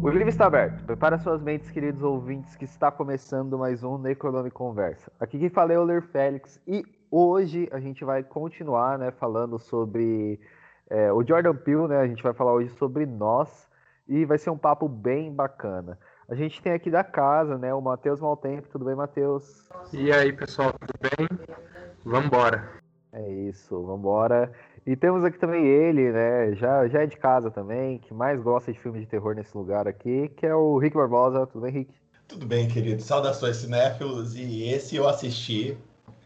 O livro está aberto. Prepara suas mentes, queridos ouvintes, que está começando mais um Necronome Conversa. Aqui quem fala é o Ler Félix e hoje a gente vai continuar, né, falando sobre é, o Jordan Peele, né? A gente vai falar hoje sobre nós e vai ser um papo bem bacana. A gente tem aqui da casa, né, o Matheus Maltempo. Tudo bem, Matheus? E aí, pessoal, tudo bem? Vambora. É isso, vambora. E temos aqui também ele, né? Já, já é de casa também, que mais gosta de filme de terror nesse lugar aqui, que é o Rick Barbosa. Tudo bem, Rick? Tudo bem, querido. Saudações cinéfilos. E esse eu assisti,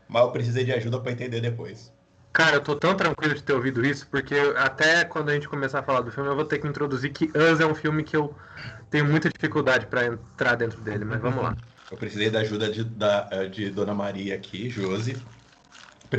mas eu precisei de ajuda para entender depois. Cara, eu tô tão tranquilo de ter ouvido isso, porque até quando a gente começar a falar do filme, eu vou ter que introduzir que Us é um filme que eu tenho muita dificuldade para entrar dentro dele, mas vamos lá. Eu precisei da ajuda de, da, de Dona Maria aqui, Josi,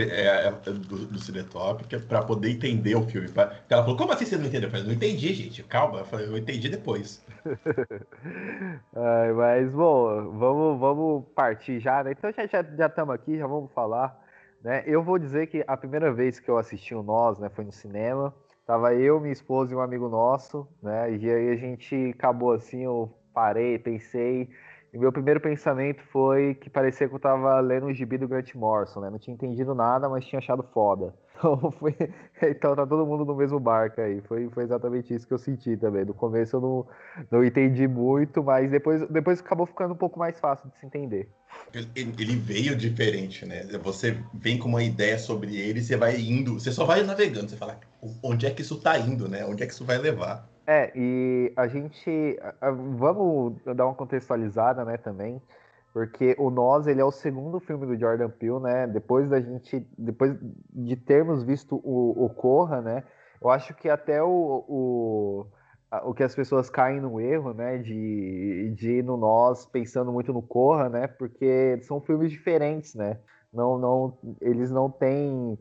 é, é, do, do Cinetop, é para poder entender o filme. Pra... Ela falou, como assim você não entendeu? Eu falei, não entendi, gente, calma. Eu falei, eu entendi depois. Ai, mas, bom, vamos, vamos partir já, né? Então já estamos já, já aqui, já vamos falar. Né? Eu vou dizer que a primeira vez que eu assisti o Nós, né, foi no cinema. Tava eu, minha esposa e um amigo nosso, né? E aí a gente acabou assim, eu parei, pensei, e meu primeiro pensamento foi que parecia que eu tava lendo um gibi do Grant Morrison, né? Não tinha entendido nada, mas tinha achado foda. Então, foi... então tá todo mundo no mesmo barco aí. Foi, foi exatamente isso que eu senti também. No começo eu não, não entendi muito, mas depois, depois acabou ficando um pouco mais fácil de se entender. Ele veio diferente, né? Você vem com uma ideia sobre ele, você vai indo, você só vai navegando, você fala onde é que isso tá indo, né? Onde é que isso vai levar? É, e a gente. Vamos dar uma contextualizada, né, também. Porque o Nós, ele é o segundo filme do Jordan Peele, né? Depois da gente. Depois de termos visto o, o Corra, né? Eu acho que até o, o, o que as pessoas caem no erro, né? De, de ir no Nós pensando muito no Corra, né? Porque são filmes diferentes, né? Não, não, eles não têm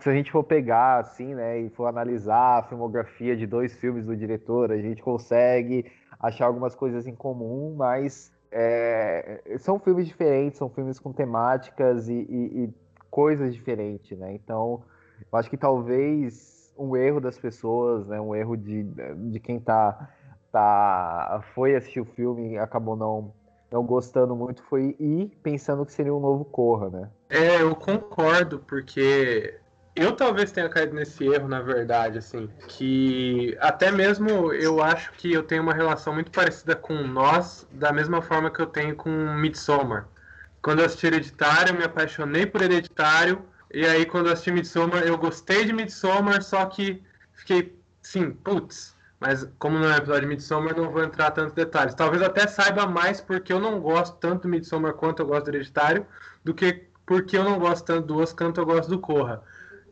se a gente for pegar assim, né, e for analisar a filmografia de dois filmes do diretor, a gente consegue achar algumas coisas em comum, mas é, são filmes diferentes, são filmes com temáticas e, e, e coisas diferentes, né? Então, eu acho que talvez um erro das pessoas, né, um erro de, de quem tá, tá foi assistir o filme e acabou não não gostando muito foi ir pensando que seria um novo Corra, né? É, eu concordo, porque eu talvez tenha caído nesse erro, na verdade, assim, que até mesmo eu acho que eu tenho uma relação muito parecida com nós, da mesma forma que eu tenho com Midsommar. Quando eu assisti Hereditário, eu me apaixonei por Hereditário, e aí quando eu assisti Midsommar, eu gostei de Midsommar, só que fiquei, sim, putz, mas como não é episódio de Midsommar, não vou entrar tanto detalhes. Talvez até saiba mais porque eu não gosto tanto do Midsommar quanto eu gosto Hereditário, do que porque eu não gosto tanto do Us quanto eu gosto do Corra.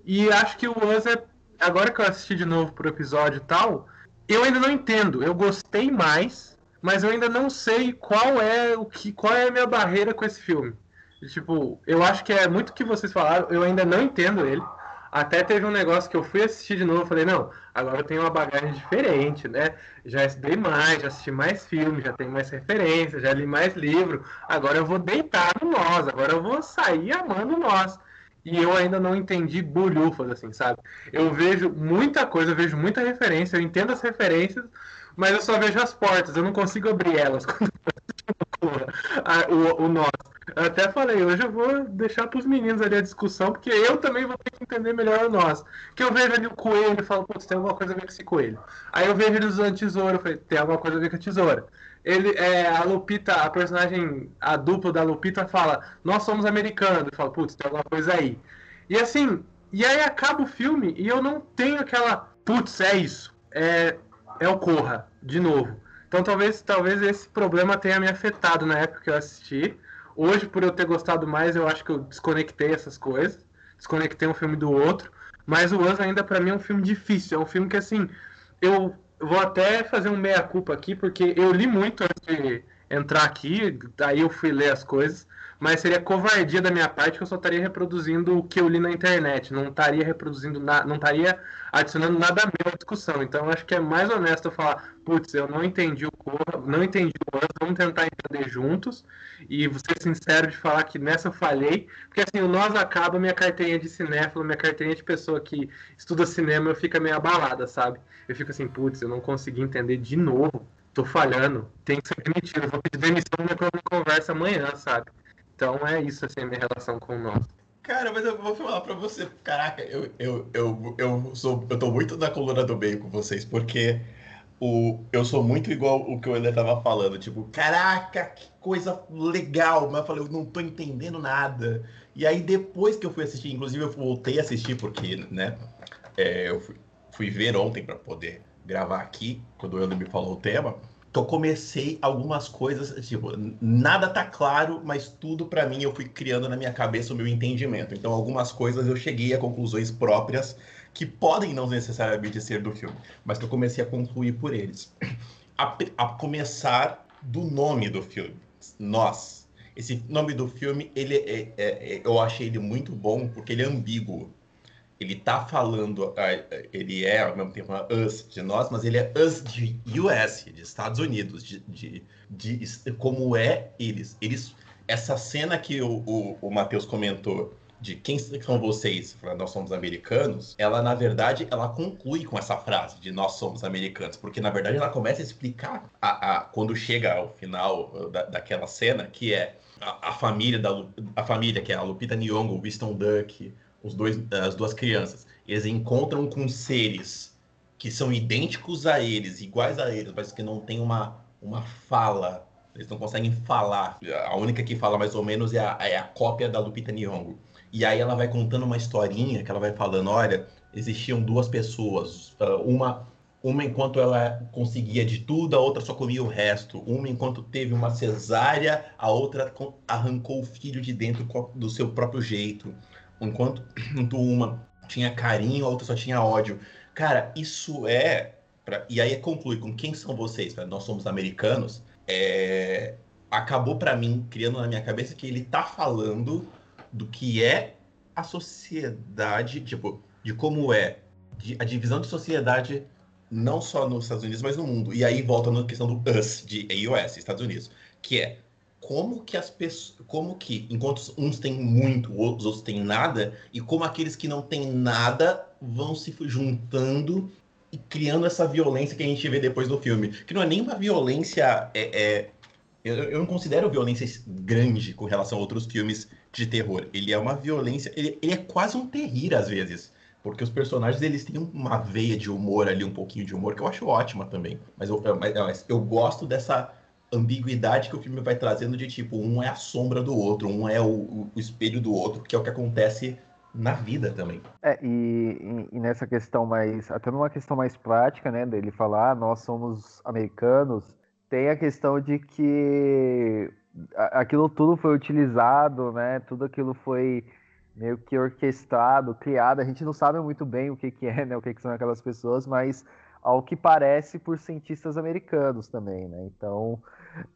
E acho que o Us é. Agora que eu assisti de novo pro episódio e tal, eu ainda não entendo. Eu gostei mais, mas eu ainda não sei qual é o que. qual é a minha barreira com esse filme. Tipo, eu acho que é muito o que vocês falaram, eu ainda não entendo ele. Até teve um negócio que eu fui assistir de novo, falei, não, agora eu tenho uma bagagem diferente, né? Já estudei mais, já assisti mais filmes, já tenho mais referências, já li mais livro. Agora eu vou deitar no nós, agora eu vou sair amando nós. E eu ainda não entendi bolhufas, assim, sabe? Eu vejo muita coisa, eu vejo muita referência, eu entendo as referências, mas eu só vejo as portas, eu não consigo abrir elas quando o, o nós. Eu até falei, hoje eu vou deixar para os meninos ali a discussão, porque eu também vou ter que entender melhor o nós. Que eu vejo ali o coelho e falo, putz, tem alguma coisa a ver com esse coelho. Aí eu vejo ele usando tesoura, eu falei, tem alguma coisa a ver com a tesoura. Ele, é, a Lupita, a personagem, a dupla da Lupita fala, nós somos americanos. Eu falo, putz, tem alguma coisa aí. E assim, e aí acaba o filme e eu não tenho aquela, putz, é isso. É, é o Corra, de novo. Então talvez, talvez esse problema tenha me afetado na época que eu assisti. Hoje, por eu ter gostado mais, eu acho que eu desconectei essas coisas. Desconectei um filme do outro. Mas o Us ainda para mim é um filme difícil. É um filme que assim, eu vou até fazer um meia-culpa aqui, porque eu li muito antes de entrar aqui, daí eu fui ler as coisas mas seria covardia da minha parte que eu só estaria reproduzindo o que eu li na internet, não estaria reproduzindo nada, não estaria adicionando nada meu à discussão. Então acho que é mais honesto eu falar, putz, eu não entendi o corpo, não entendi o ano, vamos tentar entender juntos e ser sincero de falar que nessa eu falhei, porque assim, o nós acaba, minha carteirinha de cinéfilo, minha carteirinha de pessoa que estuda cinema, eu fico meio abalada, sabe? Eu fico assim, putz, eu não consegui entender de novo tô falhando, tem que ser demitido, vou pedir demissão na conversa amanhã, sabe? Então é isso, assim, a minha relação com o nosso. Cara, mas eu vou falar pra você, caraca, eu, eu, eu, eu, sou, eu tô muito na coluna do meio com vocês, porque o, eu sou muito igual o que o Helder tava falando, tipo, caraca, que coisa legal, mas eu falei, eu não tô entendendo nada. E aí depois que eu fui assistir, inclusive eu voltei a assistir, porque, né, é, eu fui, fui ver ontem para poder gravar aqui, quando o Helder me falou o tema, eu comecei algumas coisas, tipo, nada tá claro, mas tudo para mim eu fui criando na minha cabeça o meu entendimento. Então, algumas coisas eu cheguei a conclusões próprias que podem não necessariamente ser do filme, mas que eu comecei a concluir por eles. A, a começar do nome do filme, Nós. Esse nome do filme, ele é, é, é, eu achei ele muito bom porque ele é ambíguo ele tá falando, ele é ao mesmo tempo us de nós, mas ele é us de US, de Estados Unidos, de, de, de como é eles. Eles, essa cena que o, o, o Matheus comentou de quem são vocês, nós somos americanos, ela na verdade ela conclui com essa frase de nós somos americanos, porque na verdade ela começa a explicar a, a quando chega ao final uh, da, daquela cena que é a, a, família da a família que é a Lupita Nyong'o, o Winston Duck, os dois, as duas crianças, eles encontram com seres que são idênticos a eles, iguais a eles, mas que não tem uma, uma fala, eles não conseguem falar. A única que fala mais ou menos é a, é a cópia da Lupita Nyong'o. E aí ela vai contando uma historinha que ela vai falando, olha, existiam duas pessoas, ah, uma uma enquanto ela conseguia de tudo, a outra só comia o resto. Uma enquanto teve uma cesárea, a outra arrancou o filho de dentro do seu próprio jeito enquanto uma tinha carinho, a outra só tinha ódio. Cara, isso é. Pra... E aí conclui com quem são vocês? Nós somos americanos. É... Acabou para mim, criando na minha cabeça, que ele tá falando do que é a sociedade, tipo, de como é a divisão de sociedade não só nos Estados Unidos, mas no mundo. E aí volta na questão do US, de US, Estados Unidos, que é como que as pessoas, como que, enquanto uns têm muito, os outros têm nada, e como aqueles que não têm nada vão se juntando e criando essa violência que a gente vê depois do filme. Que não é nem uma violência. É, é eu, eu, não considero violência grande com relação a outros filmes de terror. Ele é uma violência. Ele, ele é quase um terrir às vezes. Porque os personagens eles têm uma veia de humor ali, um pouquinho de humor, que eu acho ótima também. Mas eu, eu, eu gosto dessa ambiguidade que o filme vai trazendo de tipo, um é a sombra do outro, um é o, o espelho do outro, que é o que acontece na vida também. É, e, e, nessa questão mais, até numa questão mais prática, né, dele falar, ah, nós somos americanos, tem a questão de que aquilo tudo foi utilizado, né, tudo aquilo foi meio que orquestrado, criado, a gente não sabe muito bem o que que é, né, o que que são aquelas pessoas, mas ao que parece por cientistas americanos também, né, então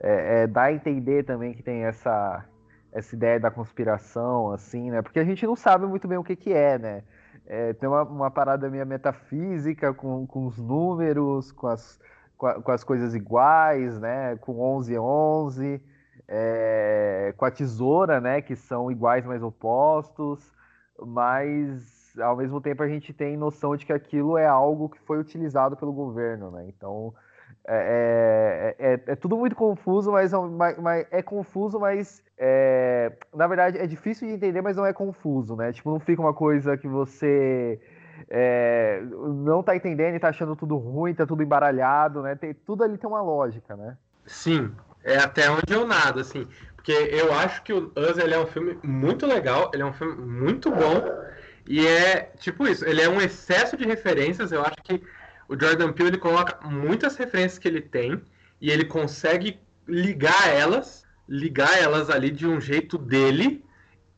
é, é, dá a entender também que tem essa, essa ideia da conspiração, assim, né? Porque a gente não sabe muito bem o que, que é, né? É, tem uma, uma parada meio metafísica com, com os números, com as, com, a, com as coisas iguais, né? Com 11 e 11, é, com a tesoura, né? Que são iguais, mas opostos, mas ao mesmo tempo a gente tem noção de que aquilo é algo que foi utilizado pelo governo, né? Então é, é, é, é, tudo muito confuso, mas, mas, mas é confuso, mas é, na verdade é difícil de entender, mas não é confuso, né? Tipo, não fica uma coisa que você é, não tá entendendo e tá achando tudo ruim, tá tudo embaralhado, né? Tem, tudo ali tem uma lógica, né? Sim, é até onde eu nado, assim. Porque eu acho que o Us ele é um filme muito legal, ele é um filme muito bom, e é tipo isso, ele é um excesso de referências, eu acho que o Jordan Peele ele coloca muitas referências que ele tem e ele consegue ligar elas, ligar elas ali de um jeito dele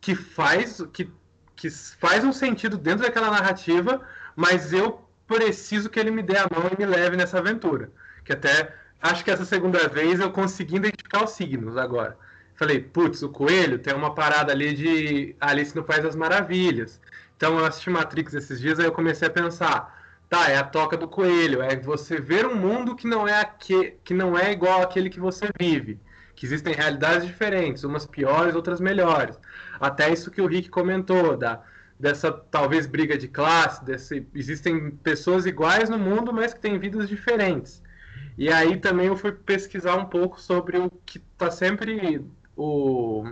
que faz que, que faz um sentido dentro daquela narrativa, mas eu preciso que ele me dê a mão e me leve nessa aventura. Que até acho que essa segunda vez eu consegui identificar os signos agora. Falei, putz, o coelho tem uma parada ali de Alice no País das Maravilhas. Então eu assisti Matrix esses dias, aí eu comecei a pensar, Tá, é a toca do coelho, é você ver um mundo que não é aquele, que não é igual àquele que você vive, que existem realidades diferentes, umas piores, outras melhores. Até isso que o Rick comentou, da dessa talvez briga de classe, desse, existem pessoas iguais no mundo, mas que têm vidas diferentes. E aí também eu fui pesquisar um pouco sobre o que está sempre o,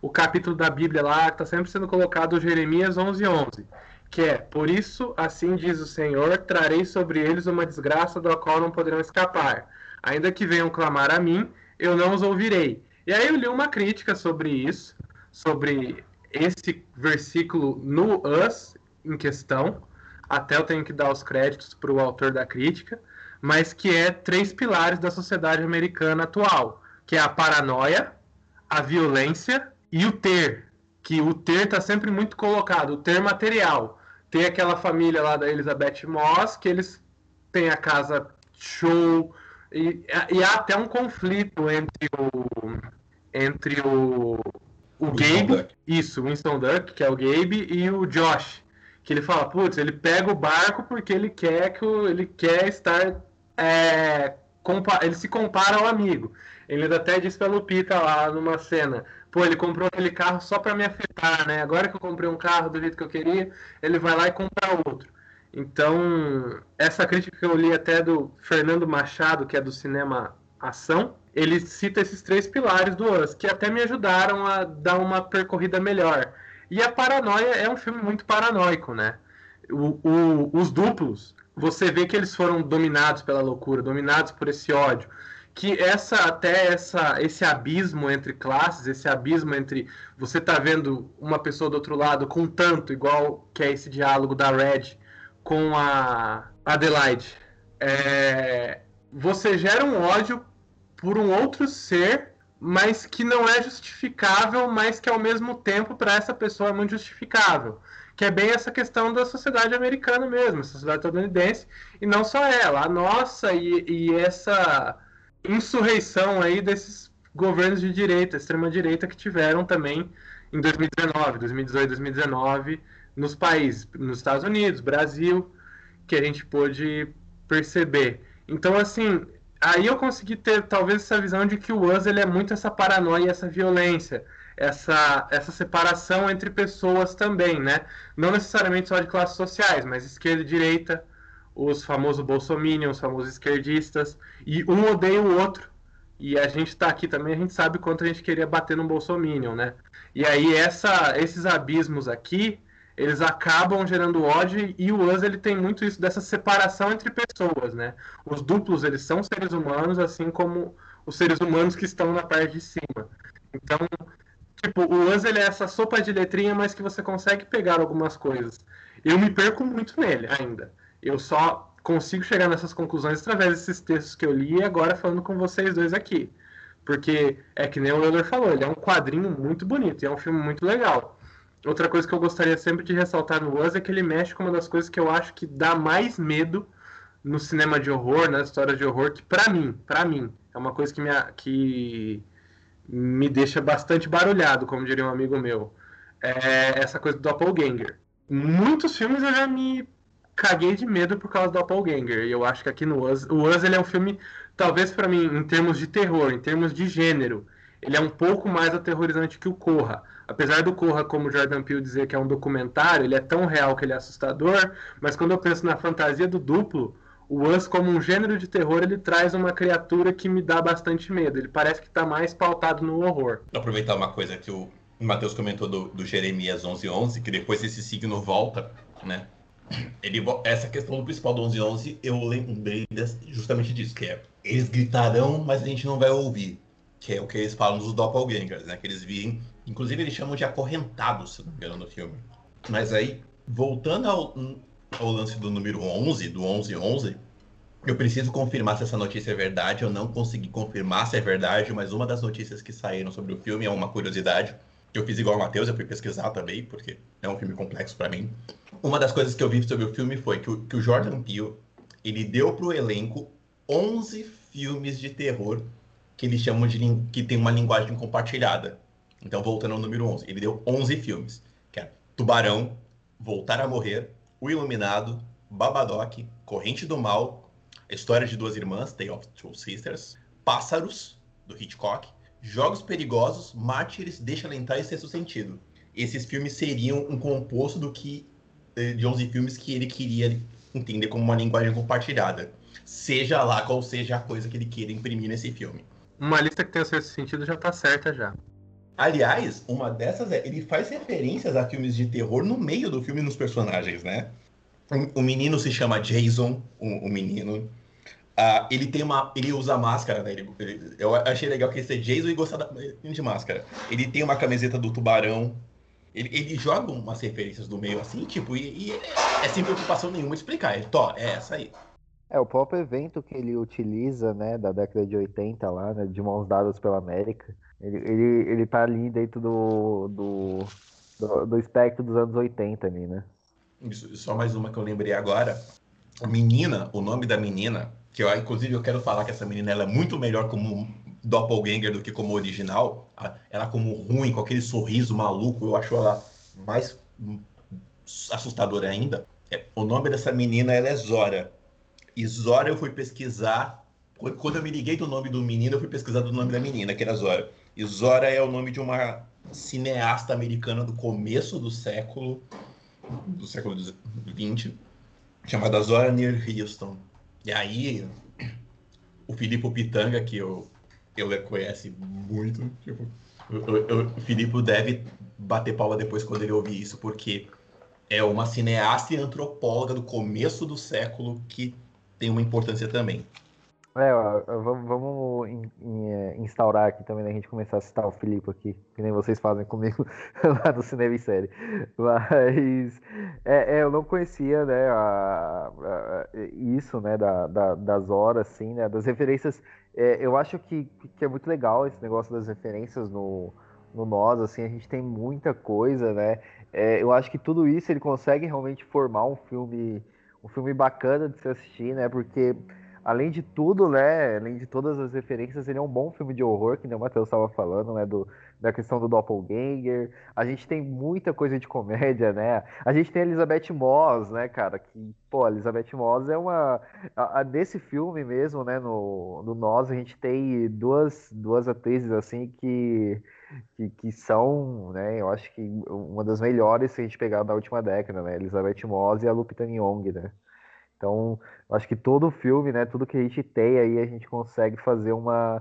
o capítulo da Bíblia lá, que está sempre sendo colocado Jeremias 11:11, 11, que é: Por isso, assim diz o Senhor, trarei sobre eles uma desgraça da qual não poderão escapar. Ainda que venham clamar a mim, eu não os ouvirei. E aí eu li uma crítica sobre isso, sobre esse versículo no Us em questão. Até eu tenho que dar os créditos para o autor da crítica mas que é três pilares da sociedade americana atual, que é a paranoia, a violência e o ter, que o ter está sempre muito colocado, o ter material. Tem aquela família lá da Elizabeth Moss, que eles têm a casa show, e, e há até um conflito entre o entre o, o Gabe, isso, Winston Duck, que é o Gabe, e o Josh, que ele fala, putz, ele pega o barco porque ele quer que o, ele quer estar é, ele se compara ao amigo. Ele até disse pra Lupita lá numa cena: pô, ele comprou aquele carro só para me afetar, né? Agora que eu comprei um carro do jeito que eu queria, ele vai lá e compra outro. Então, essa crítica que eu li até do Fernando Machado, que é do cinema ação, ele cita esses três pilares do Us, que até me ajudaram a dar uma percorrida melhor. E a Paranoia é um filme muito paranoico, né? O, o, os duplos, você vê que eles foram dominados pela loucura, dominados por esse ódio. Que essa até essa esse abismo entre classes, esse abismo entre você tá vendo uma pessoa do outro lado com tanto igual que é esse diálogo da Red com a Adelaide. É, você gera um ódio por um outro ser, mas que não é justificável, mas que ao mesmo tempo para essa pessoa é muito justificável que é bem essa questão da sociedade americana mesmo, sociedade estadunidense, e não só ela, a nossa e, e essa insurreição aí desses governos de direita, extrema-direita, que tiveram também em 2019, 2018, 2019, nos países, nos Estados Unidos, Brasil, que a gente pôde perceber. Então, assim, aí eu consegui ter talvez essa visão de que o Us ele é muito essa paranoia, essa violência essa, essa separação entre pessoas também, né? Não necessariamente só de classes sociais, mas esquerda e direita, os famosos bolsominions, os famosos esquerdistas, e um odeia o outro. E a gente está aqui também, a gente sabe quanto a gente queria bater no bolsominion, né? E aí essa, esses abismos aqui, eles acabam gerando ódio e o Us ele tem muito isso dessa separação entre pessoas, né? Os duplos, eles são seres humanos, assim como os seres humanos que estão na parte de cima. Então, Tipo, o Us ele é essa sopa de letrinha, mas que você consegue pegar algumas coisas. Eu me perco muito nele ainda. Eu só consigo chegar nessas conclusões através desses textos que eu li e agora falando com vocês dois aqui. Porque é que nem o Euler falou, ele é um quadrinho muito bonito e é um filme muito legal. Outra coisa que eu gostaria sempre de ressaltar no Us é que ele mexe com uma das coisas que eu acho que dá mais medo no cinema de horror, na história de horror, que para mim, para mim, é uma coisa que me, que me deixa bastante barulhado, como diria um amigo meu. É essa coisa do Doppelganger. Muitos filmes eu já me caguei de medo por causa do Doppelganger. E eu acho que aqui no Us, o Us ele é um filme, talvez para mim, em termos de terror, em termos de gênero, ele é um pouco mais aterrorizante que o Corra. Apesar do Corra, como Jordan Peele dizer que é um documentário, ele é tão real que ele é assustador, mas quando eu penso na fantasia do duplo, o Us, como um gênero de terror, ele traz uma criatura que me dá bastante medo. Ele parece que está mais pautado no horror. Vou aproveitar uma coisa que o Matheus comentou do, do Jeremias 1111, que depois esse signo volta, né? Ele, essa questão do principal do 1111, eu lembrei justamente disso, que é eles gritarão, mas a gente não vai ouvir. Que é o que eles falam dos doppelgangers, né? Que eles vêm, inclusive eles chamam de acorrentados, se não me engano, no filme. Mas aí, voltando ao, ao lance do número 11, do 1111, eu preciso confirmar se essa notícia é verdade. Eu não consegui confirmar se é verdade, mas uma das notícias que saíram sobre o filme é uma curiosidade. Eu fiz igual o Matheus, eu fui pesquisar também, porque é um filme complexo para mim. Uma das coisas que eu vi sobre o filme foi que o, que o Jordan Peele ele deu pro elenco 11 filmes de terror que eles chamam de que tem uma linguagem compartilhada. Então, voltando ao número 11, ele deu 11 filmes, que é Tubarão, Voltar a Morrer, o Iluminado, Babadoc, Corrente do Mal, História de Duas Irmãs, Tale of Two Sisters, Pássaros, do Hitchcock, Jogos Perigosos, Mártires, Deixa Ela Entrar e Sexto Sentido. Esses filmes seriam um composto do que de 11 filmes que ele queria entender como uma linguagem compartilhada. seja lá qual seja a coisa que ele queira imprimir nesse filme. Uma lista que tem o seu sentido já tá certa já. Aliás, uma dessas é, ele faz referências a filmes de terror no meio do filme nos personagens, né? O menino se chama Jason, o, o menino. Uh, ele tem uma. Ele usa máscara, né? Ele, ele, eu achei legal que ele ser Jason e gostar de máscara. Ele tem uma camiseta do tubarão. Ele, ele joga umas referências do meio assim, tipo, e, e é sem preocupação nenhuma explicar. Ele, Tó, é essa aí. É, o próprio evento que ele utiliza, né, da década de 80 lá, né, de mãos dadas pela América, ele, ele, ele tá ali dentro do, do, do, do espectro dos anos 80 ali, né? Isso, só mais uma que eu lembrei agora. Menina, o nome da menina, que eu, inclusive eu quero falar que essa menina ela é muito melhor como doppelganger do que como original. Ela como ruim, com aquele sorriso maluco, eu acho ela mais assustadora ainda. É, o nome dessa menina ela é Zora. E Zora eu fui pesquisar. Quando eu me liguei do nome do menino, eu fui pesquisar do nome da menina, que era Zora. E Zora é o nome de uma cineasta americana do começo do século do século XX, chamada Zora Neale Houston. E aí, o Filipe Pitanga, que eu, eu conhece muito, tipo, o Filipe deve bater palma depois quando ele ouvir isso, porque é uma cineasta e antropóloga do começo do século que tem uma importância também. É, vamos, vamos in, in, instaurar aqui também, né, a gente começar a citar o Filipe aqui, que nem vocês fazem comigo lá no Cinema e Série. Mas é, é, eu não conhecia, né, a, a, isso, né, da, da, das horas, assim, né, das referências. É, eu acho que, que é muito legal esse negócio das referências no, no Nós, assim, a gente tem muita coisa, né. É, eu acho que tudo isso ele consegue realmente formar um filme, um filme bacana de se assistir, né, porque além de tudo, né, além de todas as referências, ele é um bom filme de horror, que nem o Matheus estava falando, né, do, da questão do doppelganger. A gente tem muita coisa de comédia, né? A gente tem a Elizabeth Moss, né, cara, que, pô, a Elizabeth Moss é uma... A, a, nesse filme mesmo, né, no, no Nós, a gente tem duas, duas atrizes, assim, que... Que, que, são, né, eu acho que uma das melhores se a gente pegar da última década, né, Elizabeth Moss e a Lupita Nyong'o, né. Então, acho que todo filme, né, tudo que a gente tem aí, a gente consegue fazer uma,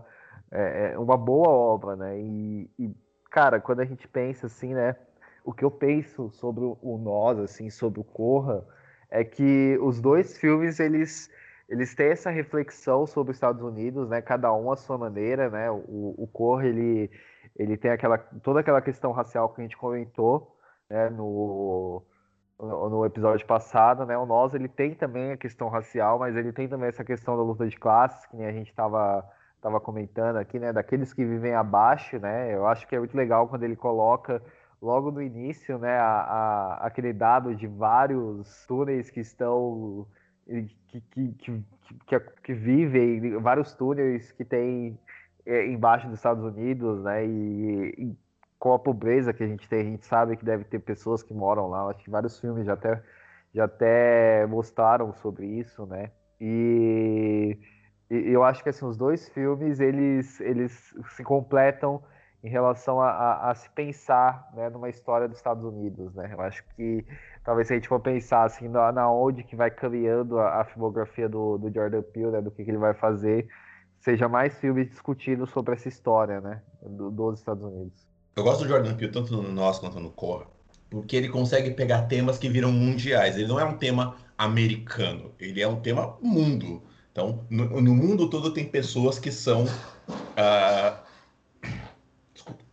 é, é, uma boa obra, né? E, e, cara, quando a gente pensa assim, né, o que eu penso sobre o Nós, assim, sobre o Corra, é que os dois filmes, eles, eles têm essa reflexão sobre os Estados Unidos, né, cada um à sua maneira, né? O, o ele, ele tem aquela, toda aquela questão racial que a gente comentou, né, no no episódio passado, né? O Nós ele tem também a questão racial, mas ele tem também essa questão da luta de classes, que a gente estava tava comentando aqui, né? Daqueles que vivem abaixo, né? Eu acho que é muito legal quando ele coloca logo no início, né? A, a aquele dado de vários túneis que estão que, que, que, que, que vivem, vários túneis que tem é, embaixo dos Estados Unidos, né? E, e com a pobreza que a gente tem, a gente sabe que deve ter pessoas que moram lá. Acho que vários filmes já até, já até mostraram sobre isso, né? E, e eu acho que assim, os dois filmes eles, eles se completam em relação a, a, a, se pensar né, numa história dos Estados Unidos, né? Eu acho que talvez se a gente for pensar assim na, na onde que vai caminhando a, a filmografia do, do Jordan Peele, né, do que, que, ele vai fazer, seja mais filmes discutindo sobre essa história, né, do, dos Estados Unidos. Eu gosto do Jordan Peele tanto no Nós quanto no Corra, porque ele consegue pegar temas que viram mundiais. Ele não é um tema americano, ele é um tema mundo. Então, no, no mundo todo tem pessoas que são. Uh... Desculpa.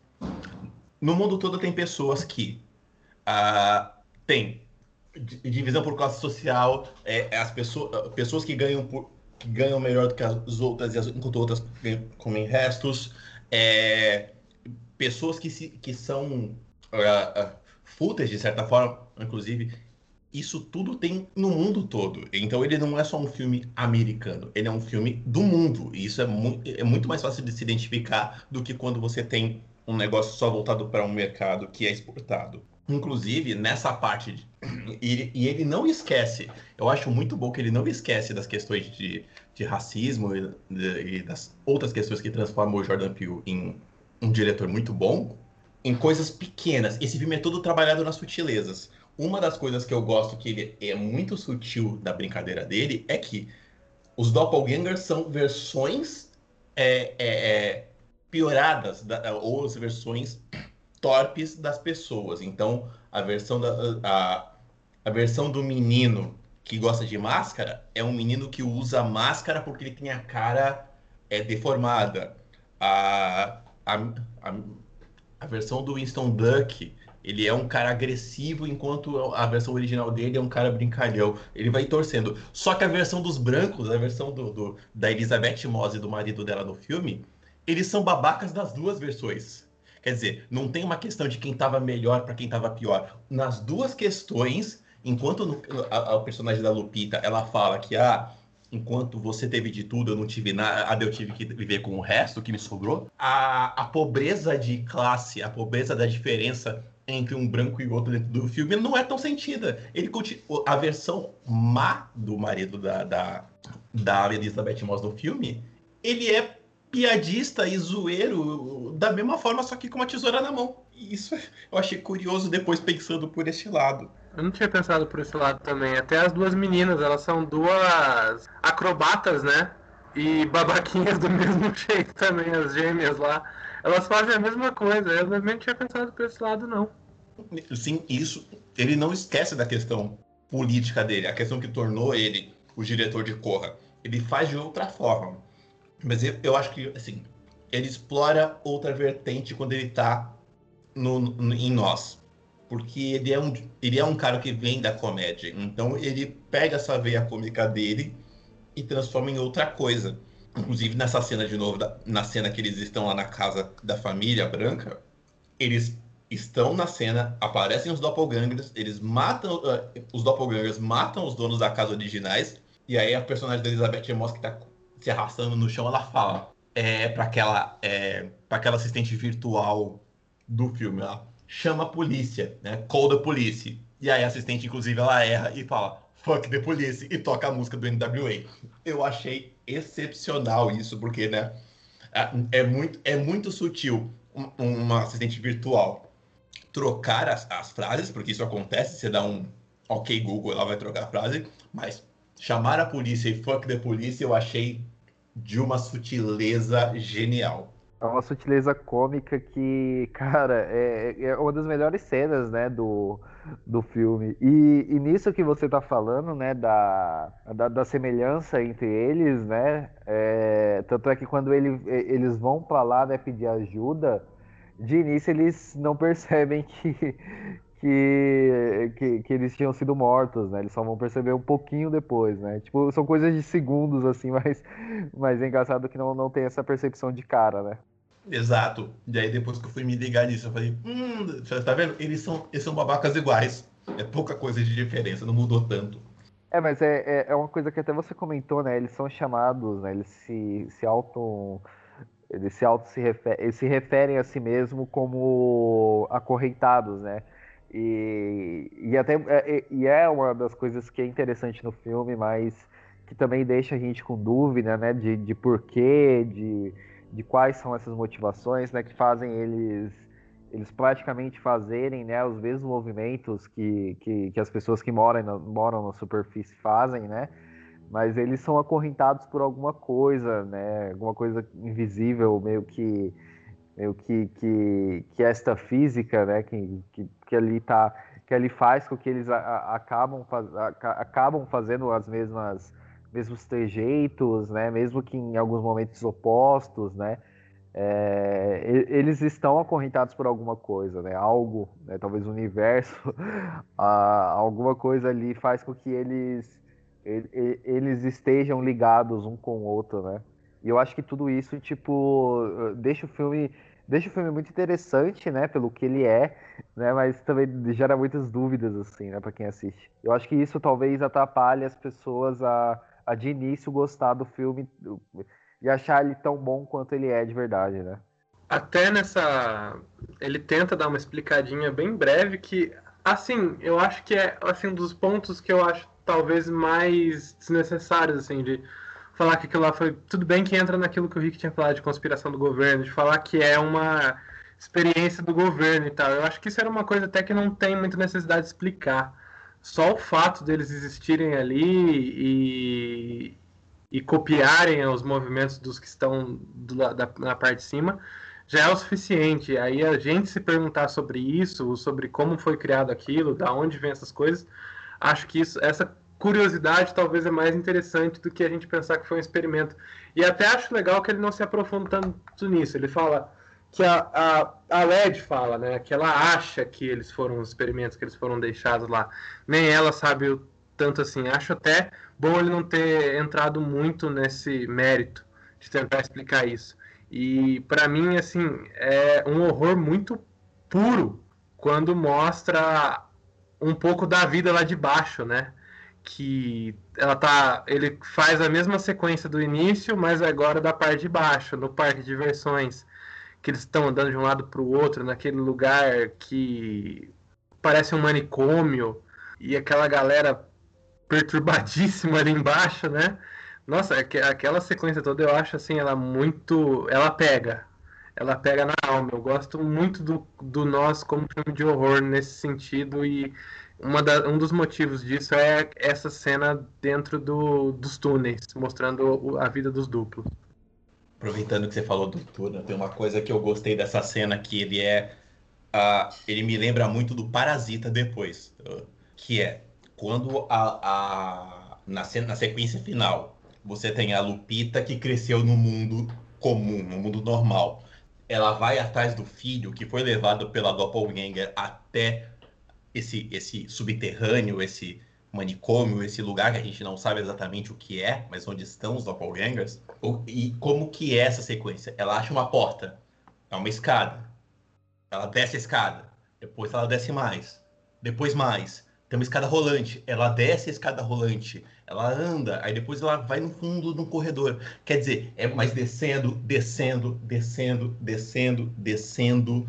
No mundo todo tem pessoas que uh, têm divisão por classe social, é, é, as pessoas, pessoas que ganham, por, que ganham melhor do que as outras, as, enquanto outras comem restos. É, pessoas que, se, que são uh, uh, fúteis, de certa forma, inclusive, isso tudo tem no mundo todo. Então ele não é só um filme americano, ele é um filme do mundo. E isso é, mu é muito mais fácil de se identificar do que quando você tem um negócio só voltado para um mercado que é exportado. Inclusive, nessa parte, de... e, e, ele não esquece, eu acho muito bom que ele não esquece das questões de, de racismo e, de, e das outras questões que transformam o Jordan Peele em um diretor muito bom em coisas pequenas. Esse filme é todo trabalhado nas sutilezas. Uma das coisas que eu gosto que ele é muito sutil da brincadeira dele é que os doppelgangers são versões é, é, é, pioradas da, ou as versões torpes das pessoas. Então, a versão da a, a versão do menino que gosta de máscara é um menino que usa máscara porque ele tem a cara é, deformada. A, a, a, a versão do Winston Duck ele é um cara agressivo, enquanto a versão original dele é um cara brincalhão. Ele vai torcendo. Só que a versão dos brancos, a versão do, do da Elizabeth Moss e do marido dela no filme, eles são babacas das duas versões. Quer dizer, não tem uma questão de quem estava melhor para quem estava pior. Nas duas questões, enquanto no, a, a, personagem da Lupita ela fala que ah, enquanto você teve de tudo, eu não tive nada, eu tive que viver com o resto que me sobrou. A, a pobreza de classe, a pobreza da diferença entre um branco e outro dentro do filme não é tão sentida. Ele a versão má do marido da, da, da Elizabeth Moss no filme, ele é piadista e zoeiro da mesma forma, só que com uma tesoura na mão. Isso eu achei curioso depois pensando por esse lado. Eu não tinha pensado por esse lado também. Até as duas meninas, elas são duas acrobatas, né? E babaquinhas do mesmo jeito também, as gêmeas lá. Elas fazem a mesma coisa. Eu não tinha pensado por esse lado, não. Sim, isso. Ele não esquece da questão política dele, a questão que tornou ele o diretor de Corra. Ele faz de outra forma. Mas eu, eu acho que, assim, ele explora outra vertente quando ele tá no, no, em nós. Porque ele é, um, ele é um cara que vem da comédia. Então ele pega essa veia cômica dele e transforma em outra coisa. Inclusive nessa cena de novo, na cena que eles estão lá na casa da família branca, eles estão na cena, aparecem os doppelgangers, eles matam, uh, os doppelgangers matam os donos da casa originais, e aí a personagem da Elizabeth Moss que tá se arrastando no chão, ela fala é, para aquela, é, pra aquela assistente virtual do filme, ela chama a polícia, né? Call the police. E aí a assistente, inclusive, ela erra e fala fuck the police e toca a música do NWA. Eu achei excepcional isso, porque, né? É, é muito, é muito sutil uma assistente virtual trocar as, as frases, porque isso acontece, você dá um ok Google, ela vai trocar a frase, mas chamar a polícia e fuck the polícia eu achei de uma sutileza genial. É uma sutileza cômica que, cara, é, é uma das melhores cenas, né, do, do filme. E, e nisso que você tá falando, né, da, da, da semelhança entre eles, né, é, tanto é que quando ele, eles vão para lá, né, pedir ajuda, de início eles não percebem que, que, que, que, eles tinham sido mortos, né? Eles só vão perceber um pouquinho depois, né? Tipo, são coisas de segundos, assim, mas, mas é engraçado que não, não tem essa percepção de cara, né? Exato. E aí depois que eu fui me ligar nisso, eu falei, hum, tá vendo? Eles são, eles são babacas iguais. É pouca coisa de diferença, não mudou tanto. É, mas é, é, é uma coisa que até você comentou, né? Eles são chamados, né? Eles se, se auto eles se, auto -se, refer eles se referem a si mesmo como acorrentados, né? E, e até é, e é uma das coisas que é interessante no filme, mas que também deixa a gente com dúvida, né? De, de porquê, de, de quais são essas motivações, né? Que fazem eles eles praticamente fazerem né, os mesmos movimentos que, que, que as pessoas que moram na, moram na superfície fazem, né? mas eles são acorrentados por alguma coisa, né? Alguma coisa invisível, meio que meio que, que, que esta física, né? Que, que, que ali tá que ali faz com que eles a, a, acabam, a, acabam fazendo as mesmas mesmos trejeitos, né? Mesmo que em alguns momentos opostos, né? É, eles estão acorrentados por alguma coisa, né? Algo, né? talvez o universo, alguma coisa ali faz com que eles eles estejam ligados um com o outro, né? E eu acho que tudo isso, tipo, deixa o filme, deixa o filme muito interessante, né, pelo que ele é, né, mas também gera muitas dúvidas, assim, né, para quem assiste. Eu acho que isso talvez atrapalhe as pessoas a, a de início gostar do filme e achar ele tão bom quanto ele é de verdade, né? Até nessa, ele tenta dar uma explicadinha bem breve que, assim, eu acho que é assim um dos pontos que eu acho talvez mais desnecessários, assim, de falar que aquilo lá foi. Tudo bem que entra naquilo que o Rick tinha falado de conspiração do governo, de falar que é uma experiência do governo e tal. Eu acho que isso era uma coisa até que não tem muita necessidade de explicar. Só o fato deles existirem ali e, e copiarem os movimentos dos que estão do, da, na parte de cima, já é o suficiente. Aí a gente se perguntar sobre isso, sobre como foi criado aquilo, da onde vem essas coisas, acho que isso, essa curiosidade talvez é mais interessante do que a gente pensar que foi um experimento. E até acho legal que ele não se aprofunda tanto nisso. Ele fala que a, a, a LED fala, né, que ela acha que eles foram os experimentos, que eles foram deixados lá. Nem ela sabe o tanto assim. Acho até bom ele não ter entrado muito nesse mérito de tentar explicar isso. E para mim, assim, é um horror muito puro quando mostra um pouco da vida lá de baixo, né? Que ela tá, ele faz a mesma sequência do início, mas agora da parte de baixo, no parque de diversões, que eles estão andando de um lado para o outro, naquele lugar que parece um manicômio e aquela galera perturbadíssima ali embaixo, né? Nossa, aquela sequência toda eu acho assim, ela muito. Ela pega. Ela pega na alma. Eu gosto muito do, do Nós como filme de horror nesse sentido e da, um dos motivos disso é essa cena dentro do, dos túneis, mostrando a vida dos duplos. Aproveitando que você falou do túnel, tem uma coisa que eu gostei dessa cena que ele é. Uh, ele me lembra muito do Parasita depois. Que é quando a, a na, na sequência final você tem a Lupita que cresceu no mundo comum, no mundo normal. Ela vai atrás do filho que foi levado pela Doppelganger até esse, esse subterrâneo, esse manicômio, esse lugar que a gente não sabe exatamente o que é, mas onde estão os Doppelgangers. E como que é essa sequência? Ela acha uma porta, é uma escada. Ela desce a escada, depois ela desce mais, depois mais tem uma escada rolante. Ela desce a escada rolante, ela anda, aí depois ela vai no fundo do corredor. Quer dizer, é mais descendo, descendo, descendo, descendo, descendo.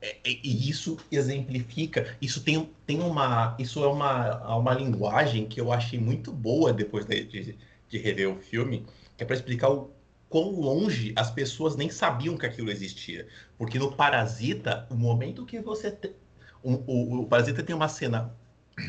É, é, e isso exemplifica, isso tem, tem uma, isso é uma, uma linguagem que eu achei muito boa depois de, de, de rever o filme, que é para explicar o quão longe as pessoas nem sabiam que aquilo existia. Porque no Parasita, o momento que você. O, o, o Parasita tem uma cena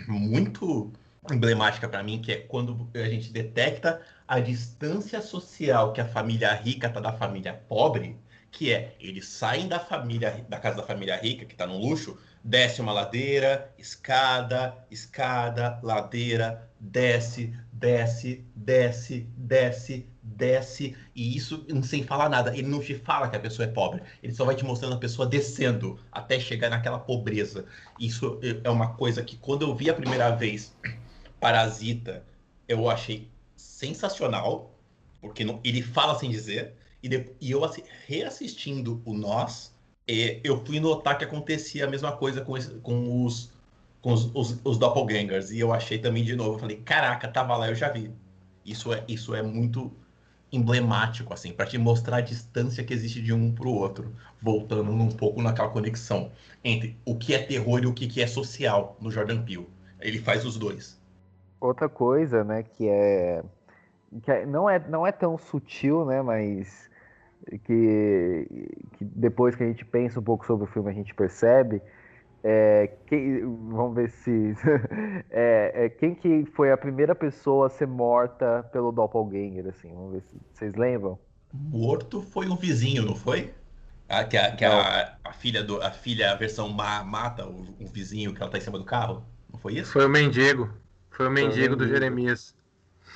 muito emblemática para mim, que é quando a gente detecta a distância social que a família rica está da família pobre, que é eles saem da família da casa da família rica que está no luxo, desce uma ladeira, escada, escada, ladeira, desce, desce, desce, desce, desce, e isso sem falar nada. Ele não te fala que a pessoa é pobre, ele só vai te mostrando a pessoa descendo até chegar naquela pobreza. Isso é uma coisa que quando eu vi a primeira vez Parasita, eu achei sensacional, porque não, ele fala sem dizer, e, de, e eu reassistindo o Nós, eu fui notar que acontecia a mesma coisa com, esse, com os com os, os, os, doppelgangers. E eu achei também de novo, eu falei, caraca, tava lá, eu já vi. Isso é, isso é muito emblemático, assim, para te mostrar a distância que existe de um para o outro, voltando um pouco naquela conexão entre o que é terror e o que é social no Jordan Peele. Ele faz os dois. Outra coisa, né, que é que é, não é não é tão sutil, né, mas que, que depois que a gente pensa um pouco sobre o filme a gente percebe é, quem, vamos ver se. é, é, quem que foi a primeira pessoa a ser morta pelo Doppelganger, assim? Vamos ver se vocês lembram. Morto foi um vizinho, não foi? Ah, que a, que a, a, filha do. A filha, a versão ma, mata o, o, vizinho que ela tá em cima do carro? Não foi isso? Foi o mendigo. Foi o mendigo, foi o mendigo. do Jeremias.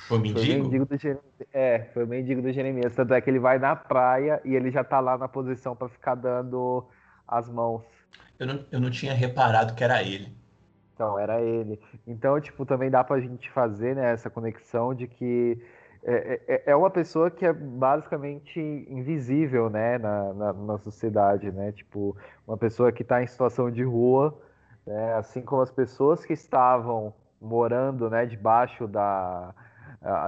Foi o mendigo? Foi mendigo do Jeremias. É, foi o mendigo do Jeremias. Tanto é que ele vai na praia e ele já tá lá na posição para ficar dando as mãos. Eu não, eu não tinha reparado que era ele. Então, era ele. Então, tipo, também dá pra gente fazer né, essa conexão de que é, é, é uma pessoa que é basicamente invisível, né, na, na, na sociedade, né? Tipo, uma pessoa que está em situação de rua, né, assim como as pessoas que estavam morando, né, debaixo da,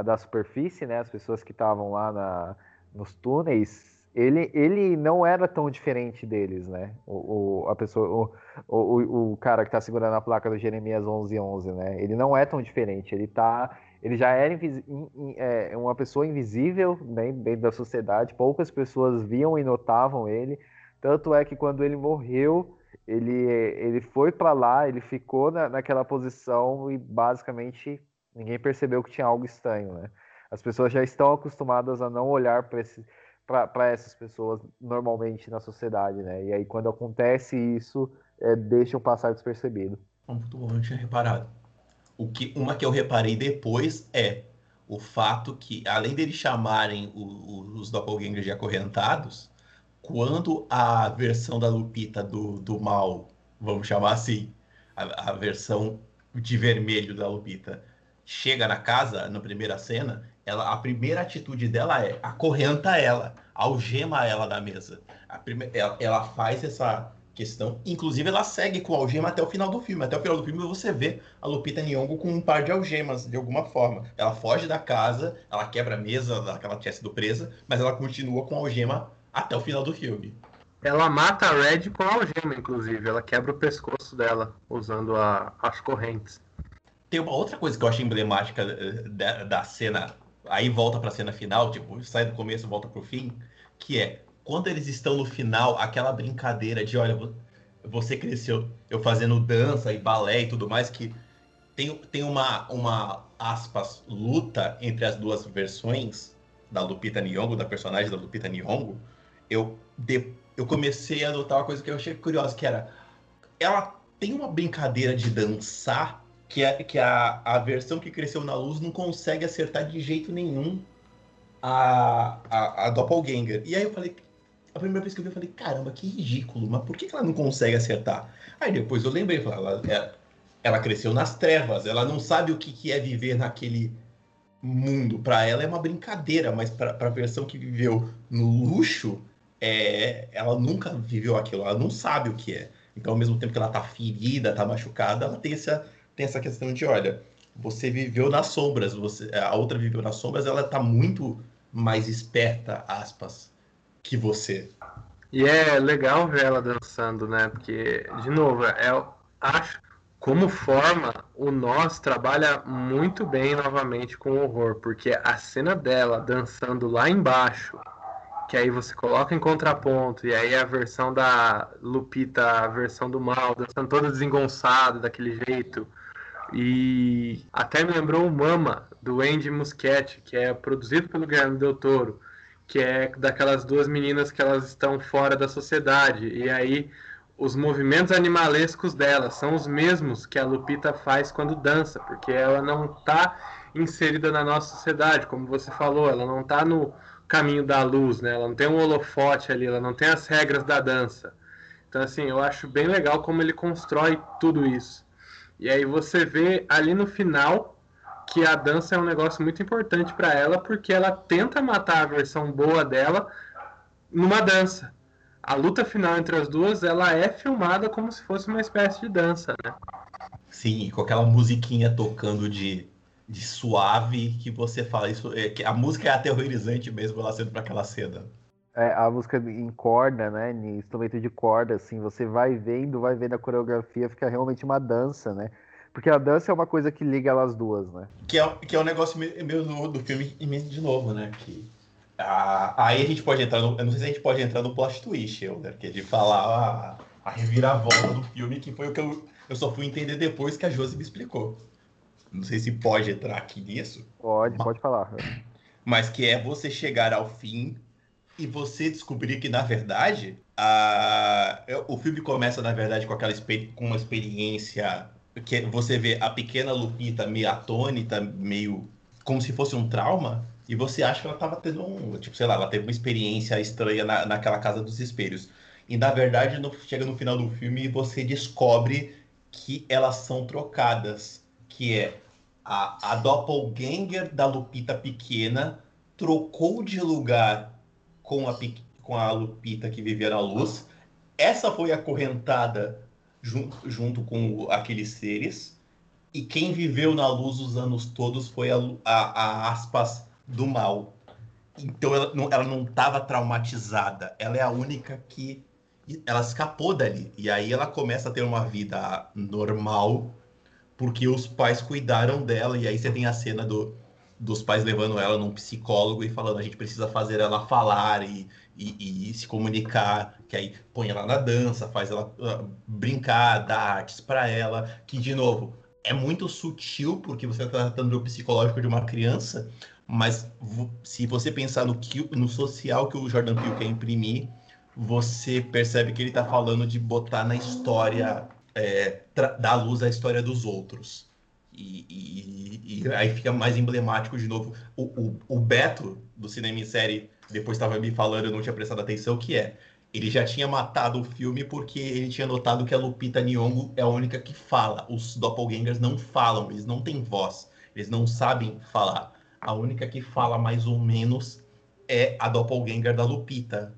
da superfície, né, as pessoas que estavam lá na, nos túneis, ele, ele não era tão diferente deles, né? O, o a pessoa, o, o, o cara que está segurando a placa do Jeremias 1111, né? Ele não é tão diferente. Ele tá, ele já era in, é, uma pessoa invisível né, dentro da sociedade. Poucas pessoas viam e notavam ele. Tanto é que quando ele morreu, ele, ele foi para lá, ele ficou na, naquela posição e basicamente ninguém percebeu que tinha algo estranho, né? As pessoas já estão acostumadas a não olhar para essas pessoas normalmente na sociedade, né? E aí quando acontece isso, é, deixam passar despercebido. Muito bom, eu tinha reparado. O que, uma que eu reparei depois é o fato que, além deles chamarem o, o, os doppelgangers de acorrentados, quando a versão da Lupita do, do mal, vamos chamar assim, a, a versão de vermelho da Lupita, chega na casa, na primeira cena, ela, a primeira atitude dela é acorrenta ela, algema ela da mesa. Prime... Ela, ela, faz essa questão, inclusive ela segue com a algema até o final do filme. Até o final do filme você vê a Lupita Nyong'o com um par de algemas, de alguma forma. Ela foge da casa, ela quebra a mesa daquela tinha sido presa, mas ela continua com a algema até o final do filme. Ela mata a Red com a algema, inclusive. Ela quebra o pescoço dela usando a, as correntes. Tem uma outra coisa que eu acho emblemática eh, da, da cena, aí volta pra cena final, tipo, sai do começo volta pro fim, que é quando eles estão no final, aquela brincadeira de, olha, você cresceu eu fazendo dança e balé e tudo mais, que tem, tem uma, uma, aspas, luta entre as duas versões da Lupita Nyong'o, da personagem da Lupita Nyong'o, eu, de, eu comecei a notar uma coisa que eu achei curiosa, que era, ela tem uma brincadeira de dançar que, é, que a, a versão que cresceu na luz não consegue acertar de jeito nenhum a, a, a Doppelganger. E aí eu falei, a primeira vez que eu vi, eu falei, caramba, que ridículo, mas por que, que ela não consegue acertar? Aí depois eu lembrei, ela, ela, ela cresceu nas trevas, ela não sabe o que, que é viver naquele mundo. Para ela é uma brincadeira, mas para a versão que viveu no luxo, é, ela nunca viveu aquilo, ela não sabe o que é. Então, ao mesmo tempo que ela tá ferida, tá machucada, ela tem essa, tem essa questão de, olha, você viveu nas sombras, você, a outra viveu nas sombras, ela tá muito mais esperta, aspas, que você. E é legal ver ela dançando, né? Porque, de novo, é, eu acho como forma, o Nós trabalha muito bem novamente com o horror, porque a cena dela dançando lá embaixo, que aí você coloca em contraponto, e aí a versão da Lupita, a versão do mal, dançando toda desengonçada daquele jeito. E até me lembrou o Mama, do Andy Muschietti, que é produzido pelo Guilherme Del Toro, que é daquelas duas meninas que elas estão fora da sociedade. E aí os movimentos animalescos dela são os mesmos que a Lupita faz quando dança, porque ela não está inserida na nossa sociedade, como você falou, ela não está no caminho da luz, né? Ela não tem um holofote ali, ela não tem as regras da dança. Então, assim, eu acho bem legal como ele constrói tudo isso. E aí você vê ali no final que a dança é um negócio muito importante para ela, porque ela tenta matar a versão boa dela numa dança. A luta final entre as duas, ela é filmada como se fosse uma espécie de dança, né? Sim, com aquela musiquinha tocando de de suave que você fala isso. É, que a música é aterrorizante mesmo ela sendo para aquela cena. É, a música em corda, né? Em instrumento de corda, assim, você vai vendo, vai vendo a coreografia, fica realmente uma dança, né? Porque a dança é uma coisa que liga elas duas, né? Que é, que é um negócio meio do, do filme de novo, né? Que, a, aí a gente pode entrar no. Eu não sei se a gente pode entrar no plot twist, Helder, que é de falar a, a reviravolta do filme, que foi o que eu, eu só fui entender depois que a Josi me explicou. Não sei se pode entrar aqui nisso. Pode, mas, pode falar. Mas que é você chegar ao fim e você descobrir que, na verdade, a... o filme começa, na verdade, com aquela com uma experiência que você vê a pequena Lupita meio atônita, meio como se fosse um trauma, e você acha que ela estava tendo um, tipo, sei lá, ela teve uma experiência estranha na, naquela casa dos espelhos. E na verdade, no, chega no final do filme e você descobre que elas são trocadas que é a, a doppelganger da Lupita pequena trocou de lugar com a, com a Lupita que vivia na luz. Essa foi acorrentada junto, junto com aqueles seres. E quem viveu na luz os anos todos foi a, a, a aspas do mal. Então ela não, ela não estava traumatizada. Ela é a única que ela escapou dali. E aí ela começa a ter uma vida normal porque os pais cuidaram dela, e aí você tem a cena do, dos pais levando ela num psicólogo e falando a gente precisa fazer ela falar e, e, e se comunicar, que aí põe ela na dança, faz ela uh, brincar, dá artes para ela, que de novo é muito sutil, porque você está tratando do psicológico de uma criança, mas se você pensar no, que, no social que o Jordan Peele quer imprimir, você percebe que ele está falando de botar na história, é, dar luz à história dos outros. E, e, e, aí fica mais emblemático de novo. O, o, o Beto, do Cinema em Série, depois estava me falando, eu não tinha prestado atenção, que é ele já tinha matado o filme porque ele tinha notado que a Lupita Nyong'o é a única que fala. Os doppelgangers não falam, eles não têm voz, eles não sabem falar. A única que fala mais ou menos é a doppelganger da Lupita.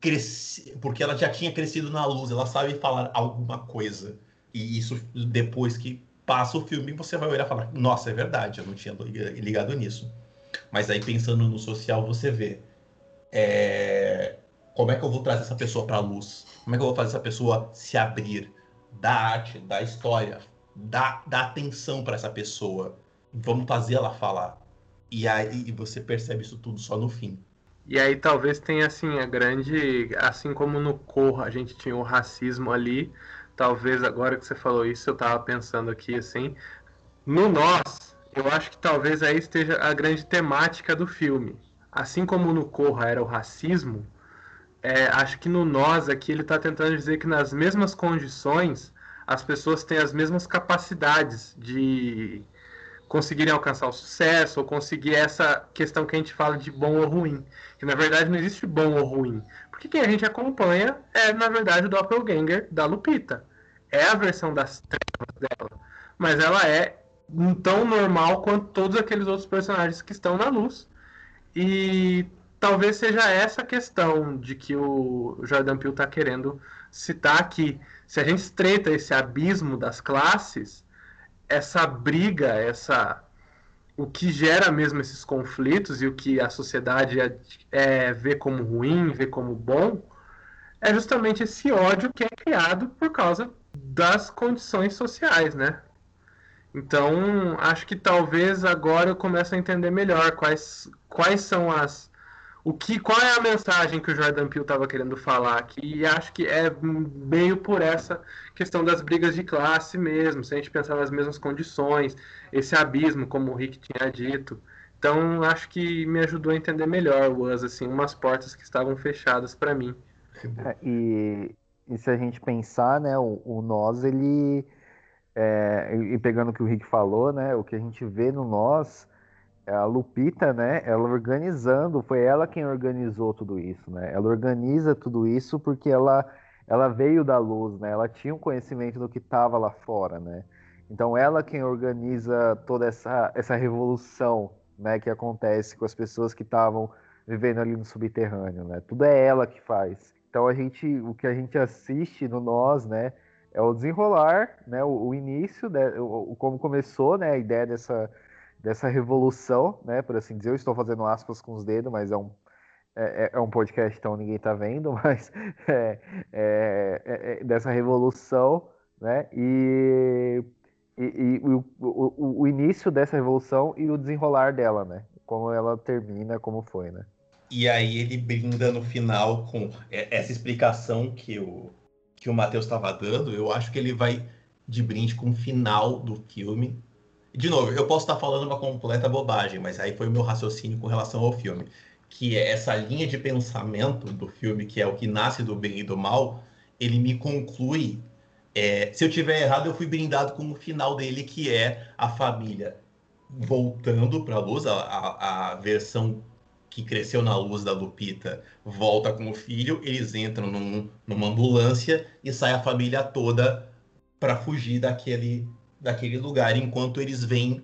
Cresci... Porque ela já tinha crescido na luz, ela sabe falar alguma coisa. E isso, depois que passa o filme, você vai olhar e falar: Nossa, é verdade, eu não tinha ligado nisso. Mas aí, pensando no social, você vê. É como é que eu vou trazer essa pessoa para a luz? Como é que eu vou fazer essa pessoa se abrir? Da arte, da história, da, da atenção para essa pessoa. Vamos fazer ela falar. E aí você percebe isso tudo só no fim. E aí talvez tenha assim a grande, assim como no Corra a gente tinha o racismo ali, talvez agora que você falou isso eu tava pensando aqui assim, no nós, eu acho que talvez aí esteja a grande temática do filme. Assim como no Corra era o racismo, é, acho que no nós aqui ele está tentando dizer que nas mesmas condições as pessoas têm as mesmas capacidades de conseguirem alcançar o sucesso ou conseguir essa questão que a gente fala de bom ou ruim. Que na verdade não existe bom ou ruim. Porque quem a gente acompanha é, na verdade, o Doppelganger da Lupita. É a versão das trevas dela. Mas ela é tão normal quanto todos aqueles outros personagens que estão na luz. E talvez seja essa questão de que o Jordan Peele está querendo citar aqui. Se a gente estreita esse abismo das classes, essa briga, essa o que gera mesmo esses conflitos e o que a sociedade é, é, vê como ruim, vê como bom, é justamente esse ódio que é criado por causa das condições sociais, né? Então, acho que talvez agora eu comece a entender melhor quais, quais são as o que, qual é a mensagem que o Jordan Peele estava querendo falar aqui? E acho que é meio por essa questão das brigas de classe mesmo, se a gente pensar nas mesmas condições, esse abismo, como o Rick tinha dito. Então, acho que me ajudou a entender melhor o Us, assim, umas portas que estavam fechadas para mim. É, e, e, se a gente pensar, né, o, o Nós, ele, é, e pegando o que o Rick falou, né, o que a gente vê no Nós é a Lupita, né? Ela organizando, foi ela quem organizou tudo isso, né? Ela organiza tudo isso porque ela ela veio da luz, né? Ela tinha um conhecimento do que estava lá fora, né? Então ela quem organiza toda essa essa revolução, né? Que acontece com as pessoas que estavam vivendo ali no subterrâneo, né? Tudo é ela que faz. Então a gente, o que a gente assiste no nós, né? É o desenrolar, né? O, o início, né? o, como começou, né? A ideia dessa dessa revolução, né, por assim dizer. Eu estou fazendo aspas com os dedos, mas é um, é, é, é um podcast, então ninguém está vendo, mas é, é, é, é, dessa revolução, né, e, e, e o, o, o, início dessa revolução e o desenrolar dela, né, como ela termina, como foi, né. E aí ele brinda no final com essa explicação que o, que o Matheus estava dando, eu acho que ele vai de brinde com o final do filme, de novo, eu posso estar falando uma completa bobagem, mas aí foi o meu raciocínio com relação ao filme. Que é essa linha de pensamento do filme, que é o que nasce do bem e do mal, ele me conclui. É, se eu tiver errado, eu fui brindado com o final dele, que é a família voltando para a luz, a, a versão que cresceu na luz da Lupita volta com o filho, eles entram num, numa ambulância e sai a família toda para fugir daquele daquele lugar, enquanto eles veem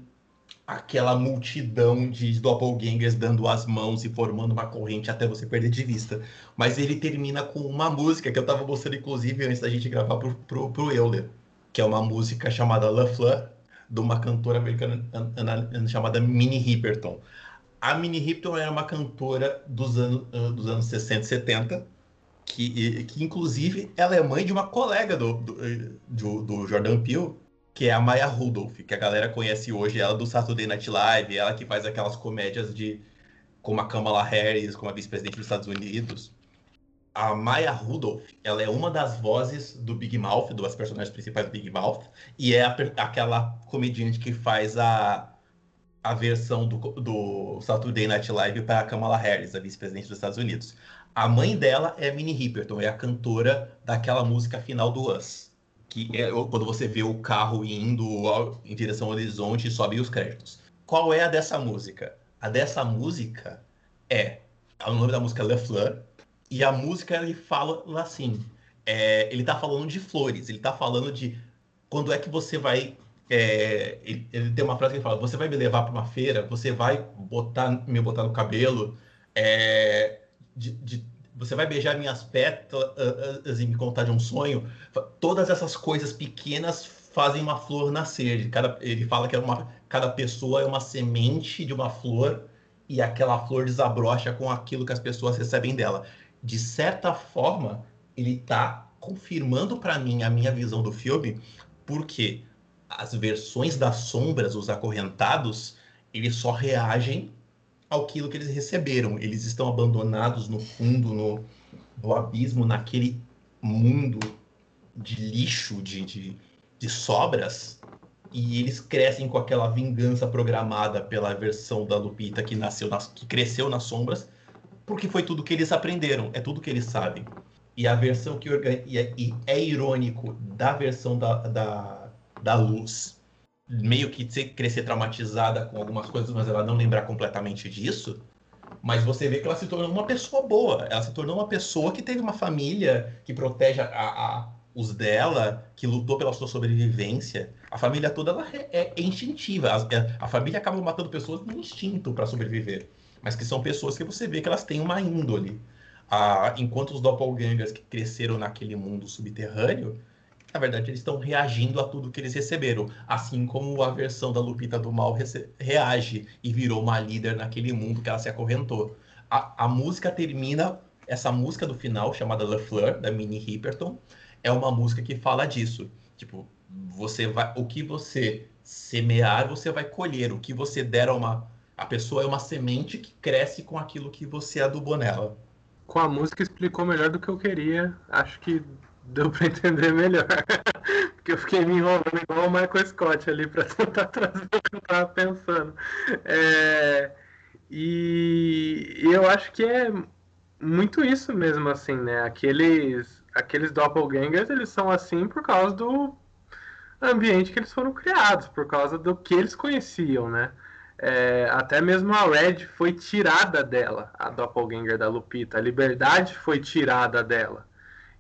aquela multidão de doppelgangers dando as mãos e formando uma corrente até você perder de vista. Mas ele termina com uma música que eu estava mostrando, inclusive, antes da gente gravar pro, pro, pro Euler, que é uma música chamada La Fleur, de uma cantora americana chamada Minnie Riperton. A Minnie Riperton era uma cantora dos anos, dos anos 60 e 70, que, que inclusive ela é mãe de uma colega do, do, do, do Jordan Peele, que é a Maya Rudolph, que a galera conhece hoje, ela do Saturday Night Live, ela que faz aquelas comédias de como a Kamala Harris, como a vice-presidente dos Estados Unidos. a Maya Rudolph, ela é uma das vozes do Big Mouth, das personagens principais do Big Mouth, e é a, aquela comediante que faz a, a versão do, do Saturday Night Live para a Kamala Harris, a vice-presidente dos Estados Unidos. A mãe dela é a Minnie Riperton, é a cantora daquela música final do Us, que é quando você vê o carro indo em direção ao horizonte e sobe os créditos. Qual é a dessa música? A dessa música é o nome da música é Le Fleur, e a música ele fala assim: é, ele tá falando de flores, ele tá falando de quando é que você vai. É, ele, ele, tem uma frase que ele fala: você vai me levar para uma feira, você vai botar, me botar no cabelo, é, de, de, você vai beijar minhas pétalas e me contar de um sonho. Todas essas coisas pequenas fazem uma flor nascer. Cada, ele fala que é uma, cada pessoa é uma semente de uma flor e aquela flor desabrocha com aquilo que as pessoas recebem dela de certa forma, ele está confirmando para mim a minha visão do filme, porque as versões das sombras, os acorrentados, eles só reagem ao que eles receberam. Eles estão abandonados no fundo, no, no abismo, naquele mundo de lixo, de, de, de sobras, e eles crescem com aquela vingança programada pela versão da Lupita que nasceu nas, que cresceu nas sombras porque foi tudo que eles aprenderam, é tudo que eles sabem. E a versão que e é, e é irônico da versão da, da, da luz, meio que crescer traumatizada com algumas coisas, mas ela não lembrar completamente disso. Mas você vê que ela se tornou uma pessoa boa. Ela se tornou uma pessoa que teve uma família que protege a, a, os dela, que lutou pela sua sobrevivência. A família toda ela é, é instintiva. A, é, a família acaba matando pessoas no instinto para sobreviver mas que são pessoas que você vê que elas têm uma índole. Ah, enquanto os doppelgangers que cresceram naquele mundo subterrâneo, na verdade eles estão reagindo a tudo que eles receberam, assim como a versão da Lupita do Mal reage e virou uma líder naquele mundo que ela se acorrentou. A, a música termina, essa música do final, chamada Le Fleur, da Minnie Riperton, é uma música que fala disso. Tipo, você vai, o que você semear, você vai colher. O que você der a uma a pessoa é uma semente que cresce com aquilo que você adubou nela. Com a música explicou melhor do que eu queria. Acho que deu para entender melhor. Porque eu fiquei me enrolando igual o Michael Scott ali para tentar trazer o que eu tava pensando. É... E eu acho que é muito isso mesmo, assim, né? Aqueles, aqueles doppelgangers, eles são assim por causa do ambiente que eles foram criados, por causa do que eles conheciam, né? É, até mesmo a Red foi tirada dela, a doppelganger da Lupita. A liberdade foi tirada dela.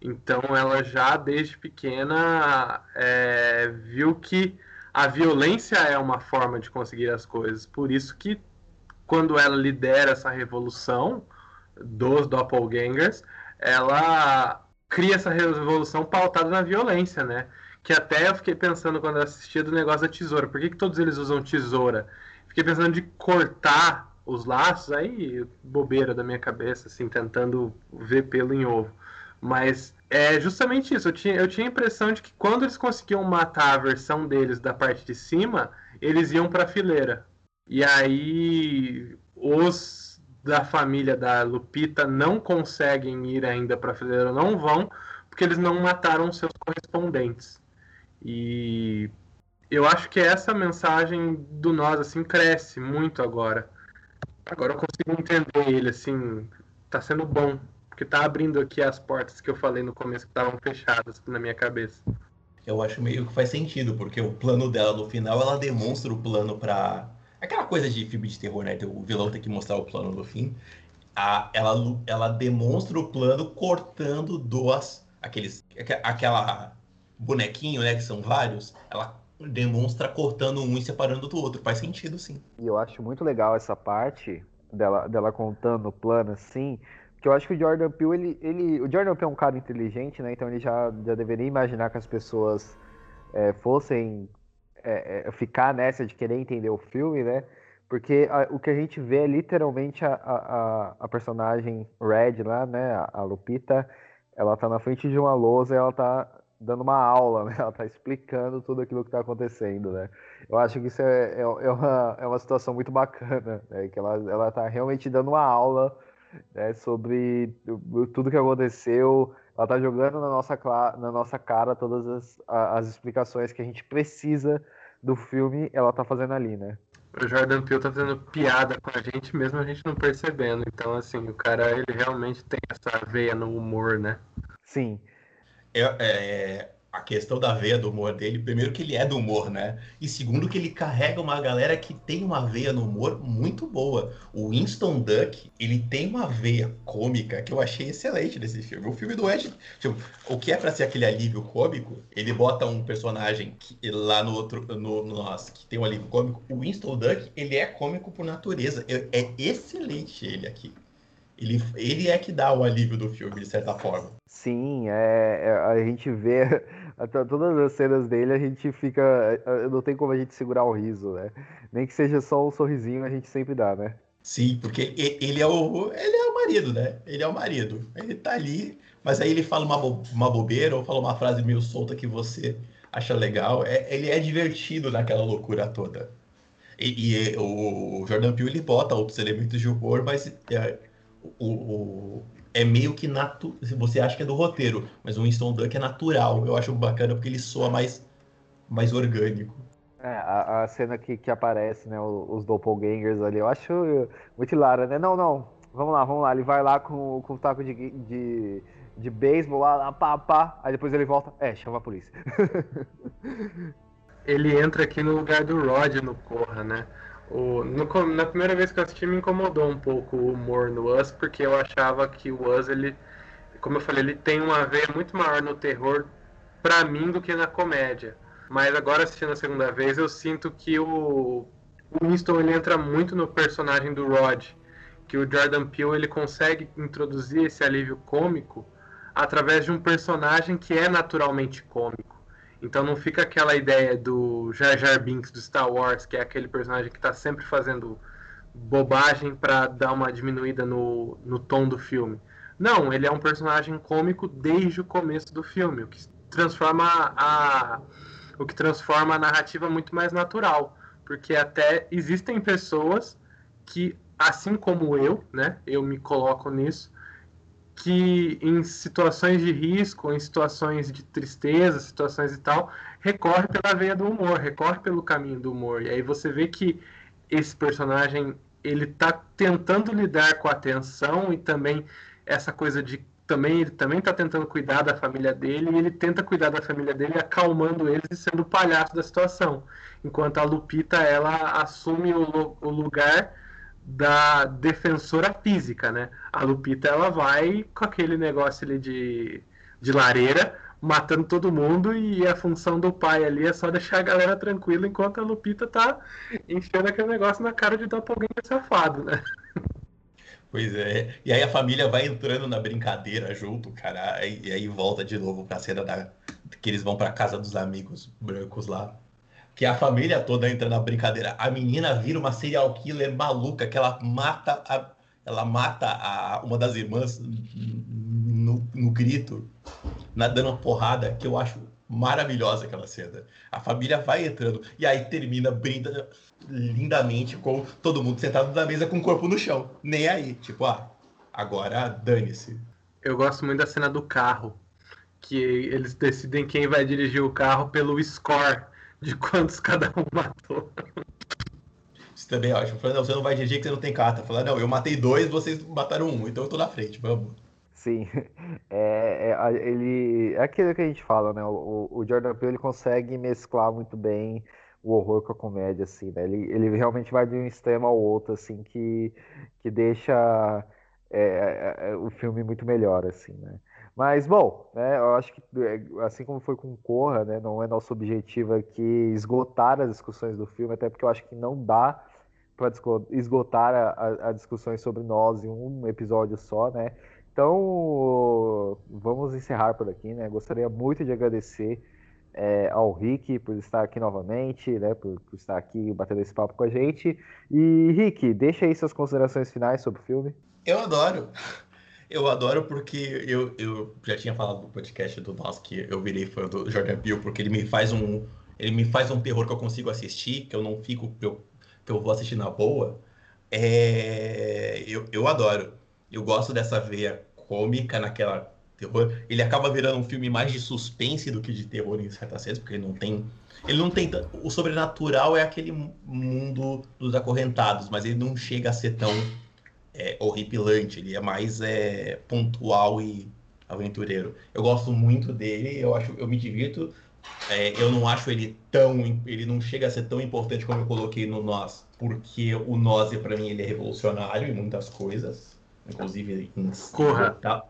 Então ela já desde pequena é, viu que a violência é uma forma de conseguir as coisas. Por isso que quando ela lidera essa revolução dos doppelgangers, ela cria essa revolução pautada na violência, né? Que até eu fiquei pensando quando eu assistia do negócio da tesoura. Por que, que todos eles usam tesoura? Fiquei pensando de cortar os laços, aí bobeira da minha cabeça, assim, tentando ver pelo em ovo. Mas é justamente isso. Eu tinha, eu tinha a impressão de que quando eles conseguiam matar a versão deles da parte de cima, eles iam para a fileira. E aí os da família da Lupita não conseguem ir ainda para a fileira, não vão, porque eles não mataram seus correspondentes. E eu acho que essa mensagem do nós assim cresce muito agora. Agora eu consigo entender ele assim, tá sendo bom, porque tá abrindo aqui as portas que eu falei no começo que estavam fechadas na minha cabeça. Eu acho meio que faz sentido, porque o plano dela no final, ela demonstra o plano para aquela coisa de filme de terror, né? O vilão tem que mostrar o plano no fim. A, ela, ela demonstra o plano cortando duas aqueles aquela bonequinho, né, que são vários, ela demonstra cortando um e separando do outro. Faz sentido, sim. E eu acho muito legal essa parte dela, dela contando o plano assim. Porque eu acho que o Jordan Peele, ele, ele. O Jordan Peele é um cara inteligente, né? Então ele já, já deveria imaginar que as pessoas é, fossem é, é, ficar nessa de querer entender o filme, né? Porque a, o que a gente vê é literalmente a, a, a personagem Red lá, né? A, a Lupita, ela tá na frente de uma lousa e ela tá dando uma aula, né? Ela está explicando tudo aquilo que está acontecendo, né? Eu acho que isso é, é, é, uma, é uma situação muito bacana, né? Que ela, ela tá realmente dando uma aula né, sobre tudo que aconteceu. Ela tá jogando na nossa, na nossa cara todas as, as explicações que a gente precisa do filme, ela tá fazendo ali, né? O Jordan Peele tá fazendo piada com a gente, mesmo a gente não percebendo. Então, assim, o cara, ele realmente tem essa veia no humor, né? Sim. É, é, a questão da veia do humor dele, primeiro que ele é do humor, né? E segundo que ele carrega uma galera que tem uma veia no humor muito boa. O Winston Duck, ele tem uma veia cômica que eu achei excelente nesse filme. O filme do Ed, tipo, o que é para ser aquele alívio cômico, ele bota um personagem que, lá no outro, no, no nosso, que tem um alívio cômico. O Winston Duck, ele é cômico por natureza. É, é excelente ele aqui. Ele, ele é que dá o alívio do filme, de certa forma. Sim, é, é a gente vê todas as cenas dele, a gente fica. Não tem como a gente segurar o riso, né? Nem que seja só um sorrisinho, a gente sempre dá, né? Sim, porque ele é o, ele é o marido, né? Ele é o marido. Ele tá ali, mas aí ele fala uma, bo uma bobeira ou fala uma frase meio solta que você acha legal. É, ele é divertido naquela loucura toda. E, e o Jordan Peele ele bota outros elementos de humor, mas é, o, é meio que natural. Você acha que é do roteiro, mas o Winston Duck é natural. Eu acho bacana porque ele soa mais, mais orgânico. É, a, a cena que, que aparece, né, os, doppelgangers ali, eu acho muito hilária, né? Não, não, vamos lá, vamos lá. Ele vai lá com, com o taco de, de, de beisebol lá, lá, pá, pá. Aí depois ele volta, é, chama a polícia. ele entra aqui no lugar do Rod no Corra, né? O, no, na primeira vez que eu assisti me incomodou um pouco o humor no Us, porque eu achava que o Us, ele, como eu falei, ele tem uma veia muito maior no terror para mim do que na comédia. Mas agora assistindo a segunda vez, eu sinto que o, o Winston ele entra muito no personagem do Rod, que o Jordan Peele ele consegue introduzir esse alívio cômico através de um personagem que é naturalmente cômico. Então não fica aquela ideia do Jar Jar Binks do Star Wars, que é aquele personagem que está sempre fazendo bobagem para dar uma diminuída no, no tom do filme. Não, ele é um personagem cômico desde o começo do filme, o que transforma a, o que transforma a narrativa muito mais natural, porque até existem pessoas que, assim como eu, né, eu me coloco nisso, que em situações de risco, em situações de tristeza, situações e tal, recorre pela veia do humor, recorre pelo caminho do humor. E aí você vê que esse personagem ele tá tentando lidar com a tensão e também essa coisa de também ele também está tentando cuidar da família dele e ele tenta cuidar da família dele acalmando eles e sendo o palhaço da situação enquanto a Lupita ela assume o, o lugar da defensora física, né? A Lupita ela vai com aquele negócio ali de, de lareira, matando todo mundo e a função do pai ali é só deixar a galera tranquila enquanto a Lupita tá enchendo aquele negócio na cara de doppelganger safado, né? Pois é. E aí a família vai entrando na brincadeira junto, cara. E aí volta de novo pra cena da que eles vão pra casa dos amigos brancos lá que a família toda entra na brincadeira. A menina vira uma serial killer maluca, que ela mata a, ela mata a, uma das irmãs no, no grito, na, dando porrada, que eu acho maravilhosa aquela cena. A família vai entrando e aí termina brinda lindamente com todo mundo sentado na mesa com o corpo no chão. Nem aí, tipo, ah, agora dane-se. Eu gosto muito da cena do carro, que eles decidem quem vai dirigir o carro pelo score de quantos cada um matou. Isso também é ótimo. Falando, não, você não vai dirigir que você não tem carta. Falando, não, eu matei dois, vocês mataram um, então eu tô na frente, vamos. Sim, é, é, ele, é aquilo que a gente fala, né? O, o Jordan Peele ele consegue mesclar muito bem o horror com a comédia, assim, né? Ele, ele realmente vai de um extremo ao outro, assim, que, que deixa é, é, é o filme muito melhor, assim, né? Mas, bom, né, eu acho que é, assim como foi com Corra, né, não é nosso objetivo aqui esgotar as discussões do filme, até porque eu acho que não dá para esgotar as discussões sobre nós em um episódio só, né? Então, vamos encerrar por aqui, né? Gostaria muito de agradecer é, ao Rick por estar aqui novamente, né? Por, por, estar aqui batendo esse papo com a gente. E, Rick, deixa aí suas considerações finais sobre o filme. Eu adoro. Eu adoro porque eu, eu já tinha falado no podcast do nosso que eu virei fã do Jordan Peele porque ele me faz um ele me faz um terror que eu consigo assistir, que eu não fico que eu, que eu vou assistir na boa. É, eu, eu adoro. Eu gosto dessa veia cômica naquela terror. Ele acaba virando um filme mais de suspense do que de terror em certas vezes, porque ele não tem. Ele não tem. O sobrenatural é aquele mundo dos acorrentados, mas ele não chega a ser tão é, horripilante. Ele é mais é, pontual e aventureiro. Eu gosto muito dele, eu acho, eu me divirto. É, eu não acho ele tão, ele não chega a ser tão importante como eu coloquei no Nós, porque o Nós para mim ele é revolucionário em muitas coisas, inclusive em Corra. Tá?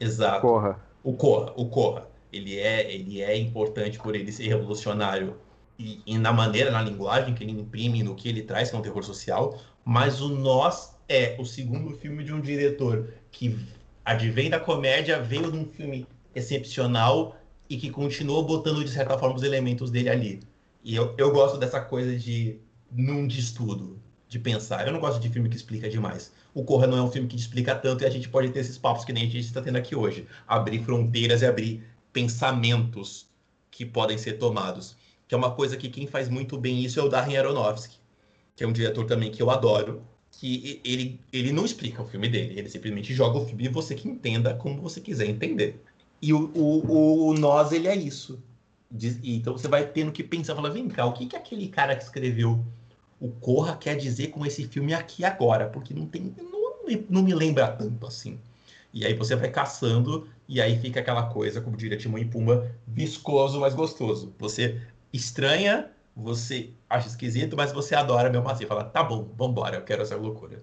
Exato. Corra. O Corra, o Corra, ele é, ele é importante por ele ser revolucionário e, e na maneira, na linguagem que ele imprime, no que ele traz, que é um terror social, mas o Nós é o segundo filme de um diretor que advém da comédia, veio de um filme excepcional e que continuou botando, de certa forma, os elementos dele ali. E eu, eu gosto dessa coisa de não diz tudo, de pensar. Eu não gosto de filme que explica demais. O Corra não é um filme que explica tanto e a gente pode ter esses papos que nem a gente está tendo aqui hoje. Abrir fronteiras e abrir pensamentos que podem ser tomados. Que é uma coisa que quem faz muito bem isso é o Darren Aronofsky, que é um diretor também que eu adoro, que ele, ele não explica o filme dele, ele simplesmente joga o filme e você que entenda como você quiser entender. E o, o, o Nós, ele é isso. Então você vai tendo que pensar, falar, vem cá, o que, que aquele cara que escreveu o Corra quer dizer com esse filme aqui agora? Porque não tem. Não, não me lembra tanto assim. E aí você vai caçando, e aí fica aquela coisa, como diria Timão e Pumba, viscoso, mas gostoso. Você estranha, você acha esquisito, mas você adora mesmo assim. Fala, tá bom, vambora, eu quero essa loucura.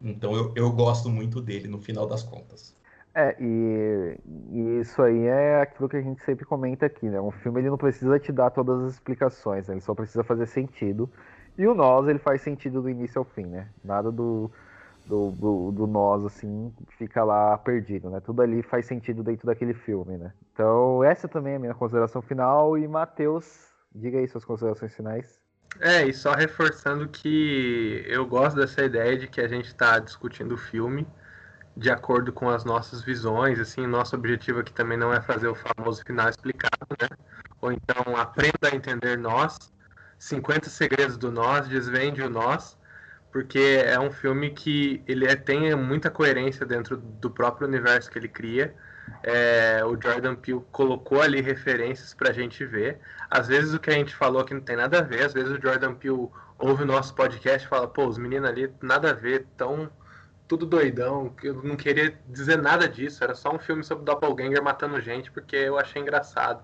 Então eu, eu gosto muito dele no final das contas. É, e, e, isso aí é aquilo que a gente sempre comenta aqui, né? Um filme ele não precisa te dar todas as explicações, né? ele só precisa fazer sentido. E o nós, ele faz sentido do início ao fim, né? Nada do, do, do, do nós, assim, fica lá perdido, né? Tudo ali faz sentido dentro daquele filme, né? Então, essa também é a minha consideração final. E, Matheus, diga aí suas considerações finais. É, e só reforçando que eu gosto dessa ideia de que a gente está discutindo o filme de acordo com as nossas visões, assim, nosso objetivo aqui também não é fazer o famoso final explicado, né? Ou então aprenda a entender nós, 50 segredos do nós, desvende o nós, porque é um filme que ele é, tem muita coerência dentro do próprio universo que ele cria. É, o Jordan Peele colocou ali referências para a gente ver. Às vezes o que a gente falou aqui não tem nada a ver, às vezes o Jordan Peele ouve o nosso podcast e fala, pô, os meninos ali nada a ver, tão tudo doidão, eu não queria dizer nada disso, era só um filme sobre Doppelganger matando gente, porque eu achei engraçado.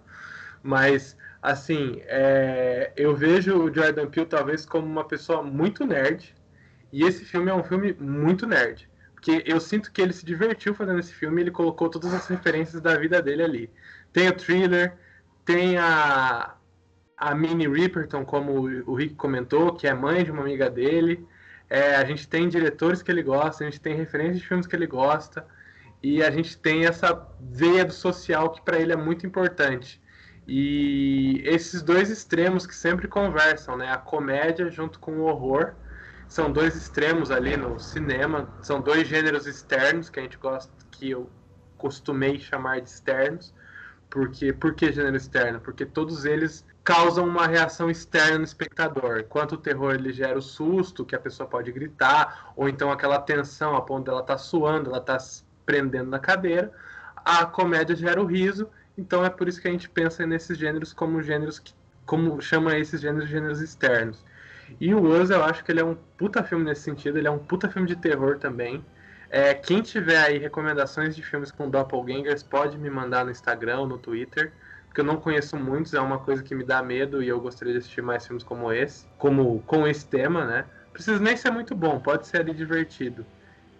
Mas, assim, é, eu vejo o Jordan Peele talvez como uma pessoa muito nerd, e esse filme é um filme muito nerd. Porque eu sinto que ele se divertiu fazendo esse filme, ele colocou todas as referências da vida dele ali. Tem o thriller, tem a, a Minnie Riperton, como o Rick comentou, que é mãe de uma amiga dele. É, a gente tem diretores que ele gosta, a gente tem referências de filmes que ele gosta, e a gente tem essa veia do social que para ele é muito importante. E esses dois extremos que sempre conversam, né? A comédia junto com o horror, são dois extremos ali no cinema, são dois gêneros externos que a gente gosta, que eu costumei chamar de externos. Porque, por que gênero externo? Porque todos eles causam uma reação externa no espectador. Enquanto o terror ele gera o susto, que a pessoa pode gritar, ou então aquela tensão a ponto dela tá suando, ela tá se prendendo na cadeira, a comédia gera o riso, então é por isso que a gente pensa nesses gêneros como gêneros que como chama esses gêneros gêneros externos. E o Us, eu acho que ele é um puta filme nesse sentido, ele é um puta filme de terror também. É, quem tiver aí recomendações de filmes com doppelgangers, pode me mandar no Instagram, no Twitter porque eu não conheço muitos, é uma coisa que me dá medo e eu gostaria de assistir mais filmes como esse, como com esse tema, né? Precisa nem ser muito bom, pode ser ali divertido.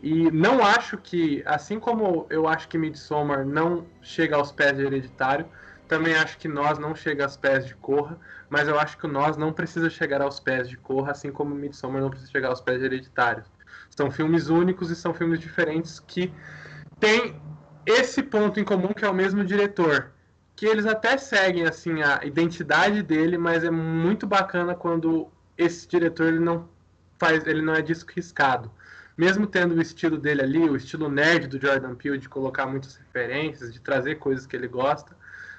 E não acho que, assim como eu acho que Midsommar não chega aos pés de Hereditário, também acho que Nós não chega aos pés de Corra, mas eu acho que o Nós não precisa chegar aos pés de Corra, assim como Midsommar não precisa chegar aos pés de Hereditário. São filmes únicos e são filmes diferentes que têm esse ponto em comum que é o mesmo diretor que eles até seguem assim a identidade dele, mas é muito bacana quando esse diretor ele não faz, ele não é disco riscado. Mesmo tendo o estilo dele ali, o estilo nerd do Jordan Peele de colocar muitas referências, de trazer coisas que ele gosta,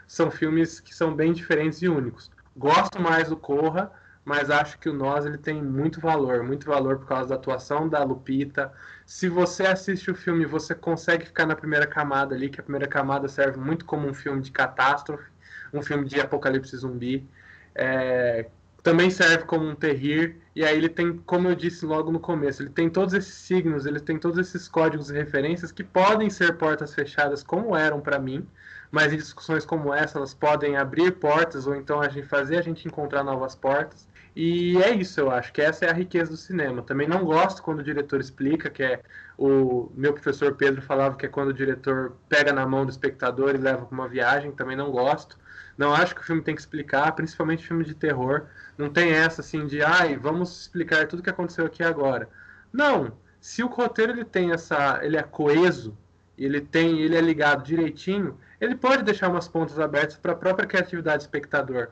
são filmes que são bem diferentes e únicos. Gosto mais do Corra, mas acho que o Nós ele tem muito valor, muito valor por causa da atuação da Lupita. Se você assiste o filme, você consegue ficar na primeira camada ali, que a primeira camada serve muito como um filme de catástrofe, um filme de apocalipse zumbi. É, também serve como um terrir, e aí ele tem, como eu disse logo no começo, ele tem todos esses signos, ele tem todos esses códigos e referências que podem ser portas fechadas, como eram para mim, mas discussões como essa, elas podem abrir portas, ou então a gente fazer a gente encontrar novas portas. E é isso, eu acho que essa é a riqueza do cinema. Também não gosto quando o diretor explica, que é o meu professor Pedro falava que é quando o diretor pega na mão do espectador e leva para uma viagem, também não gosto. Não acho que o filme tem que explicar, principalmente filme de terror. Não tem essa assim de, ai, vamos explicar tudo que aconteceu aqui agora. Não. Se o roteiro ele tem essa, ele é coeso, ele tem, ele é ligado direitinho, ele pode deixar umas pontas abertas para a própria criatividade do espectador.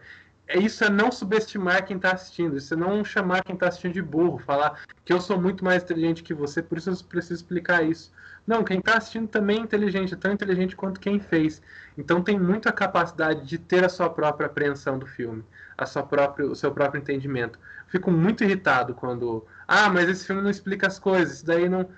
É isso é não subestimar quem está assistindo, isso é não chamar quem está assistindo de burro, falar que eu sou muito mais inteligente que você, por isso eu preciso explicar isso. Não, quem está assistindo também é inteligente, é tão inteligente quanto quem fez. Então tem muita capacidade de ter a sua própria apreensão do filme, a sua própria, o seu próprio entendimento. Fico muito irritado quando, ah, mas esse filme não explica as coisas, isso daí não,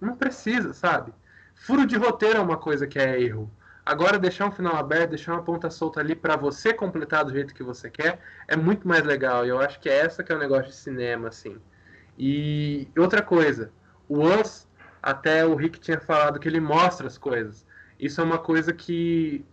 não precisa, sabe? Furo de roteiro é uma coisa que é erro. Agora deixar um final aberto, deixar uma ponta solta ali para você completar do jeito que você quer, é muito mais legal. E eu acho que é essa que é o negócio de cinema, assim. E outra coisa, o Us até o Rick tinha falado que ele mostra as coisas. Isso é uma coisa que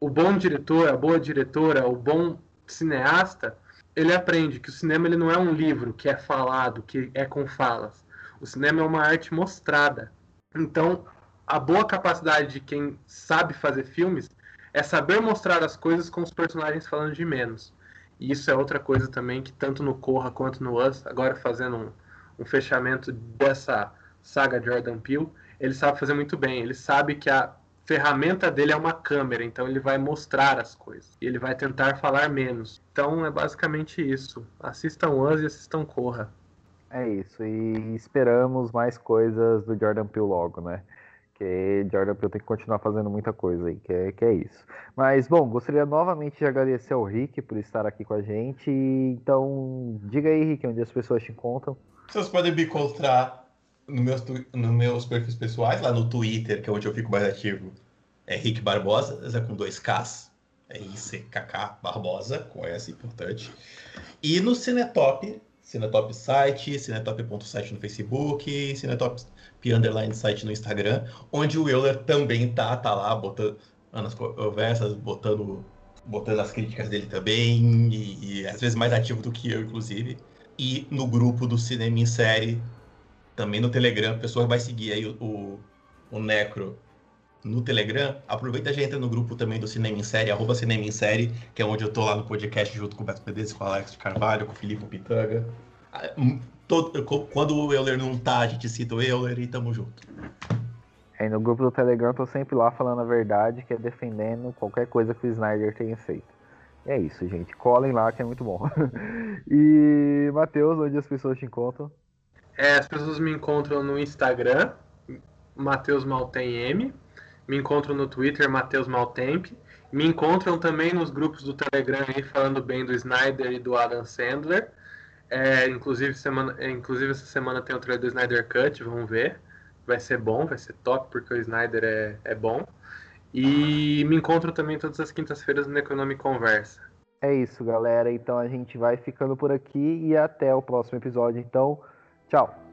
o bom diretor, a boa diretora, o bom cineasta, ele aprende que o cinema ele não é um livro que é falado, que é com falas. O cinema é uma arte mostrada. Então, a boa capacidade de quem sabe fazer filmes é saber mostrar as coisas com os personagens falando de menos. E isso é outra coisa também que tanto no Corra quanto no Us, agora fazendo um, um fechamento dessa saga Jordan Peele, ele sabe fazer muito bem. Ele sabe que a ferramenta dele é uma câmera, então ele vai mostrar as coisas. E ele vai tentar falar menos. Então é basicamente isso. Assistam Us e assistam Corra. É isso. E esperamos mais coisas do Jordan Peele logo, né? Que Jordan Peele tem que continuar fazendo muita coisa aí, que é, que é isso. Mas, bom, gostaria novamente de agradecer ao Rick por estar aqui com a gente. Então, diga aí, Rick, onde as pessoas te encontram. Vocês podem me encontrar no meus, no meus perfis pessoais, lá no Twitter, que é onde eu fico mais ativo, é Rick Barbosa, é com dois Ks, é I-C-K-K Barbosa, com S, importante. E no Cinetop, Cinetop site, cinetop.site no Facebook, Cinetop underline site no Instagram, onde o Euler também tá, tá lá botando nas conversas, botando, botando as críticas dele também, e, e às vezes mais ativo do que eu, inclusive. E no grupo do Cinema em Série, também no Telegram, a pessoa vai seguir aí o, o, o Necro no Telegram, aproveita e já entra no grupo também do Cinema em Série, arroba Cinema em Série, que é onde eu tô lá no podcast junto com o Beto Pedez, com o Alex de Carvalho, com o Filipe Pitanga. Ah, hum, todo, quando o Euler não tá, a gente cita o Euler e tamo junto. É, no grupo do Telegram eu tô sempre lá falando a verdade, que é defendendo qualquer coisa que o Snyder tenha feito. E é isso, gente. Colhem lá que é muito bom. e, Matheus, onde as pessoas te encontram? É, as pessoas me encontram no Instagram, Matheus Maltem M, me encontram no Twitter, Matheus Maltemp, me encontram também nos grupos do Telegram aí falando bem do Snyder e do Adam Sandler. É, inclusive, semana, é, inclusive essa semana tem o trailer do Snyder Cut, vamos ver. Vai ser bom, vai ser top, porque o Snyder é, é bom. E me encontro também todas as quintas-feiras no Economic Conversa. É isso, galera. Então a gente vai ficando por aqui e até o próximo episódio. Então, Tchau.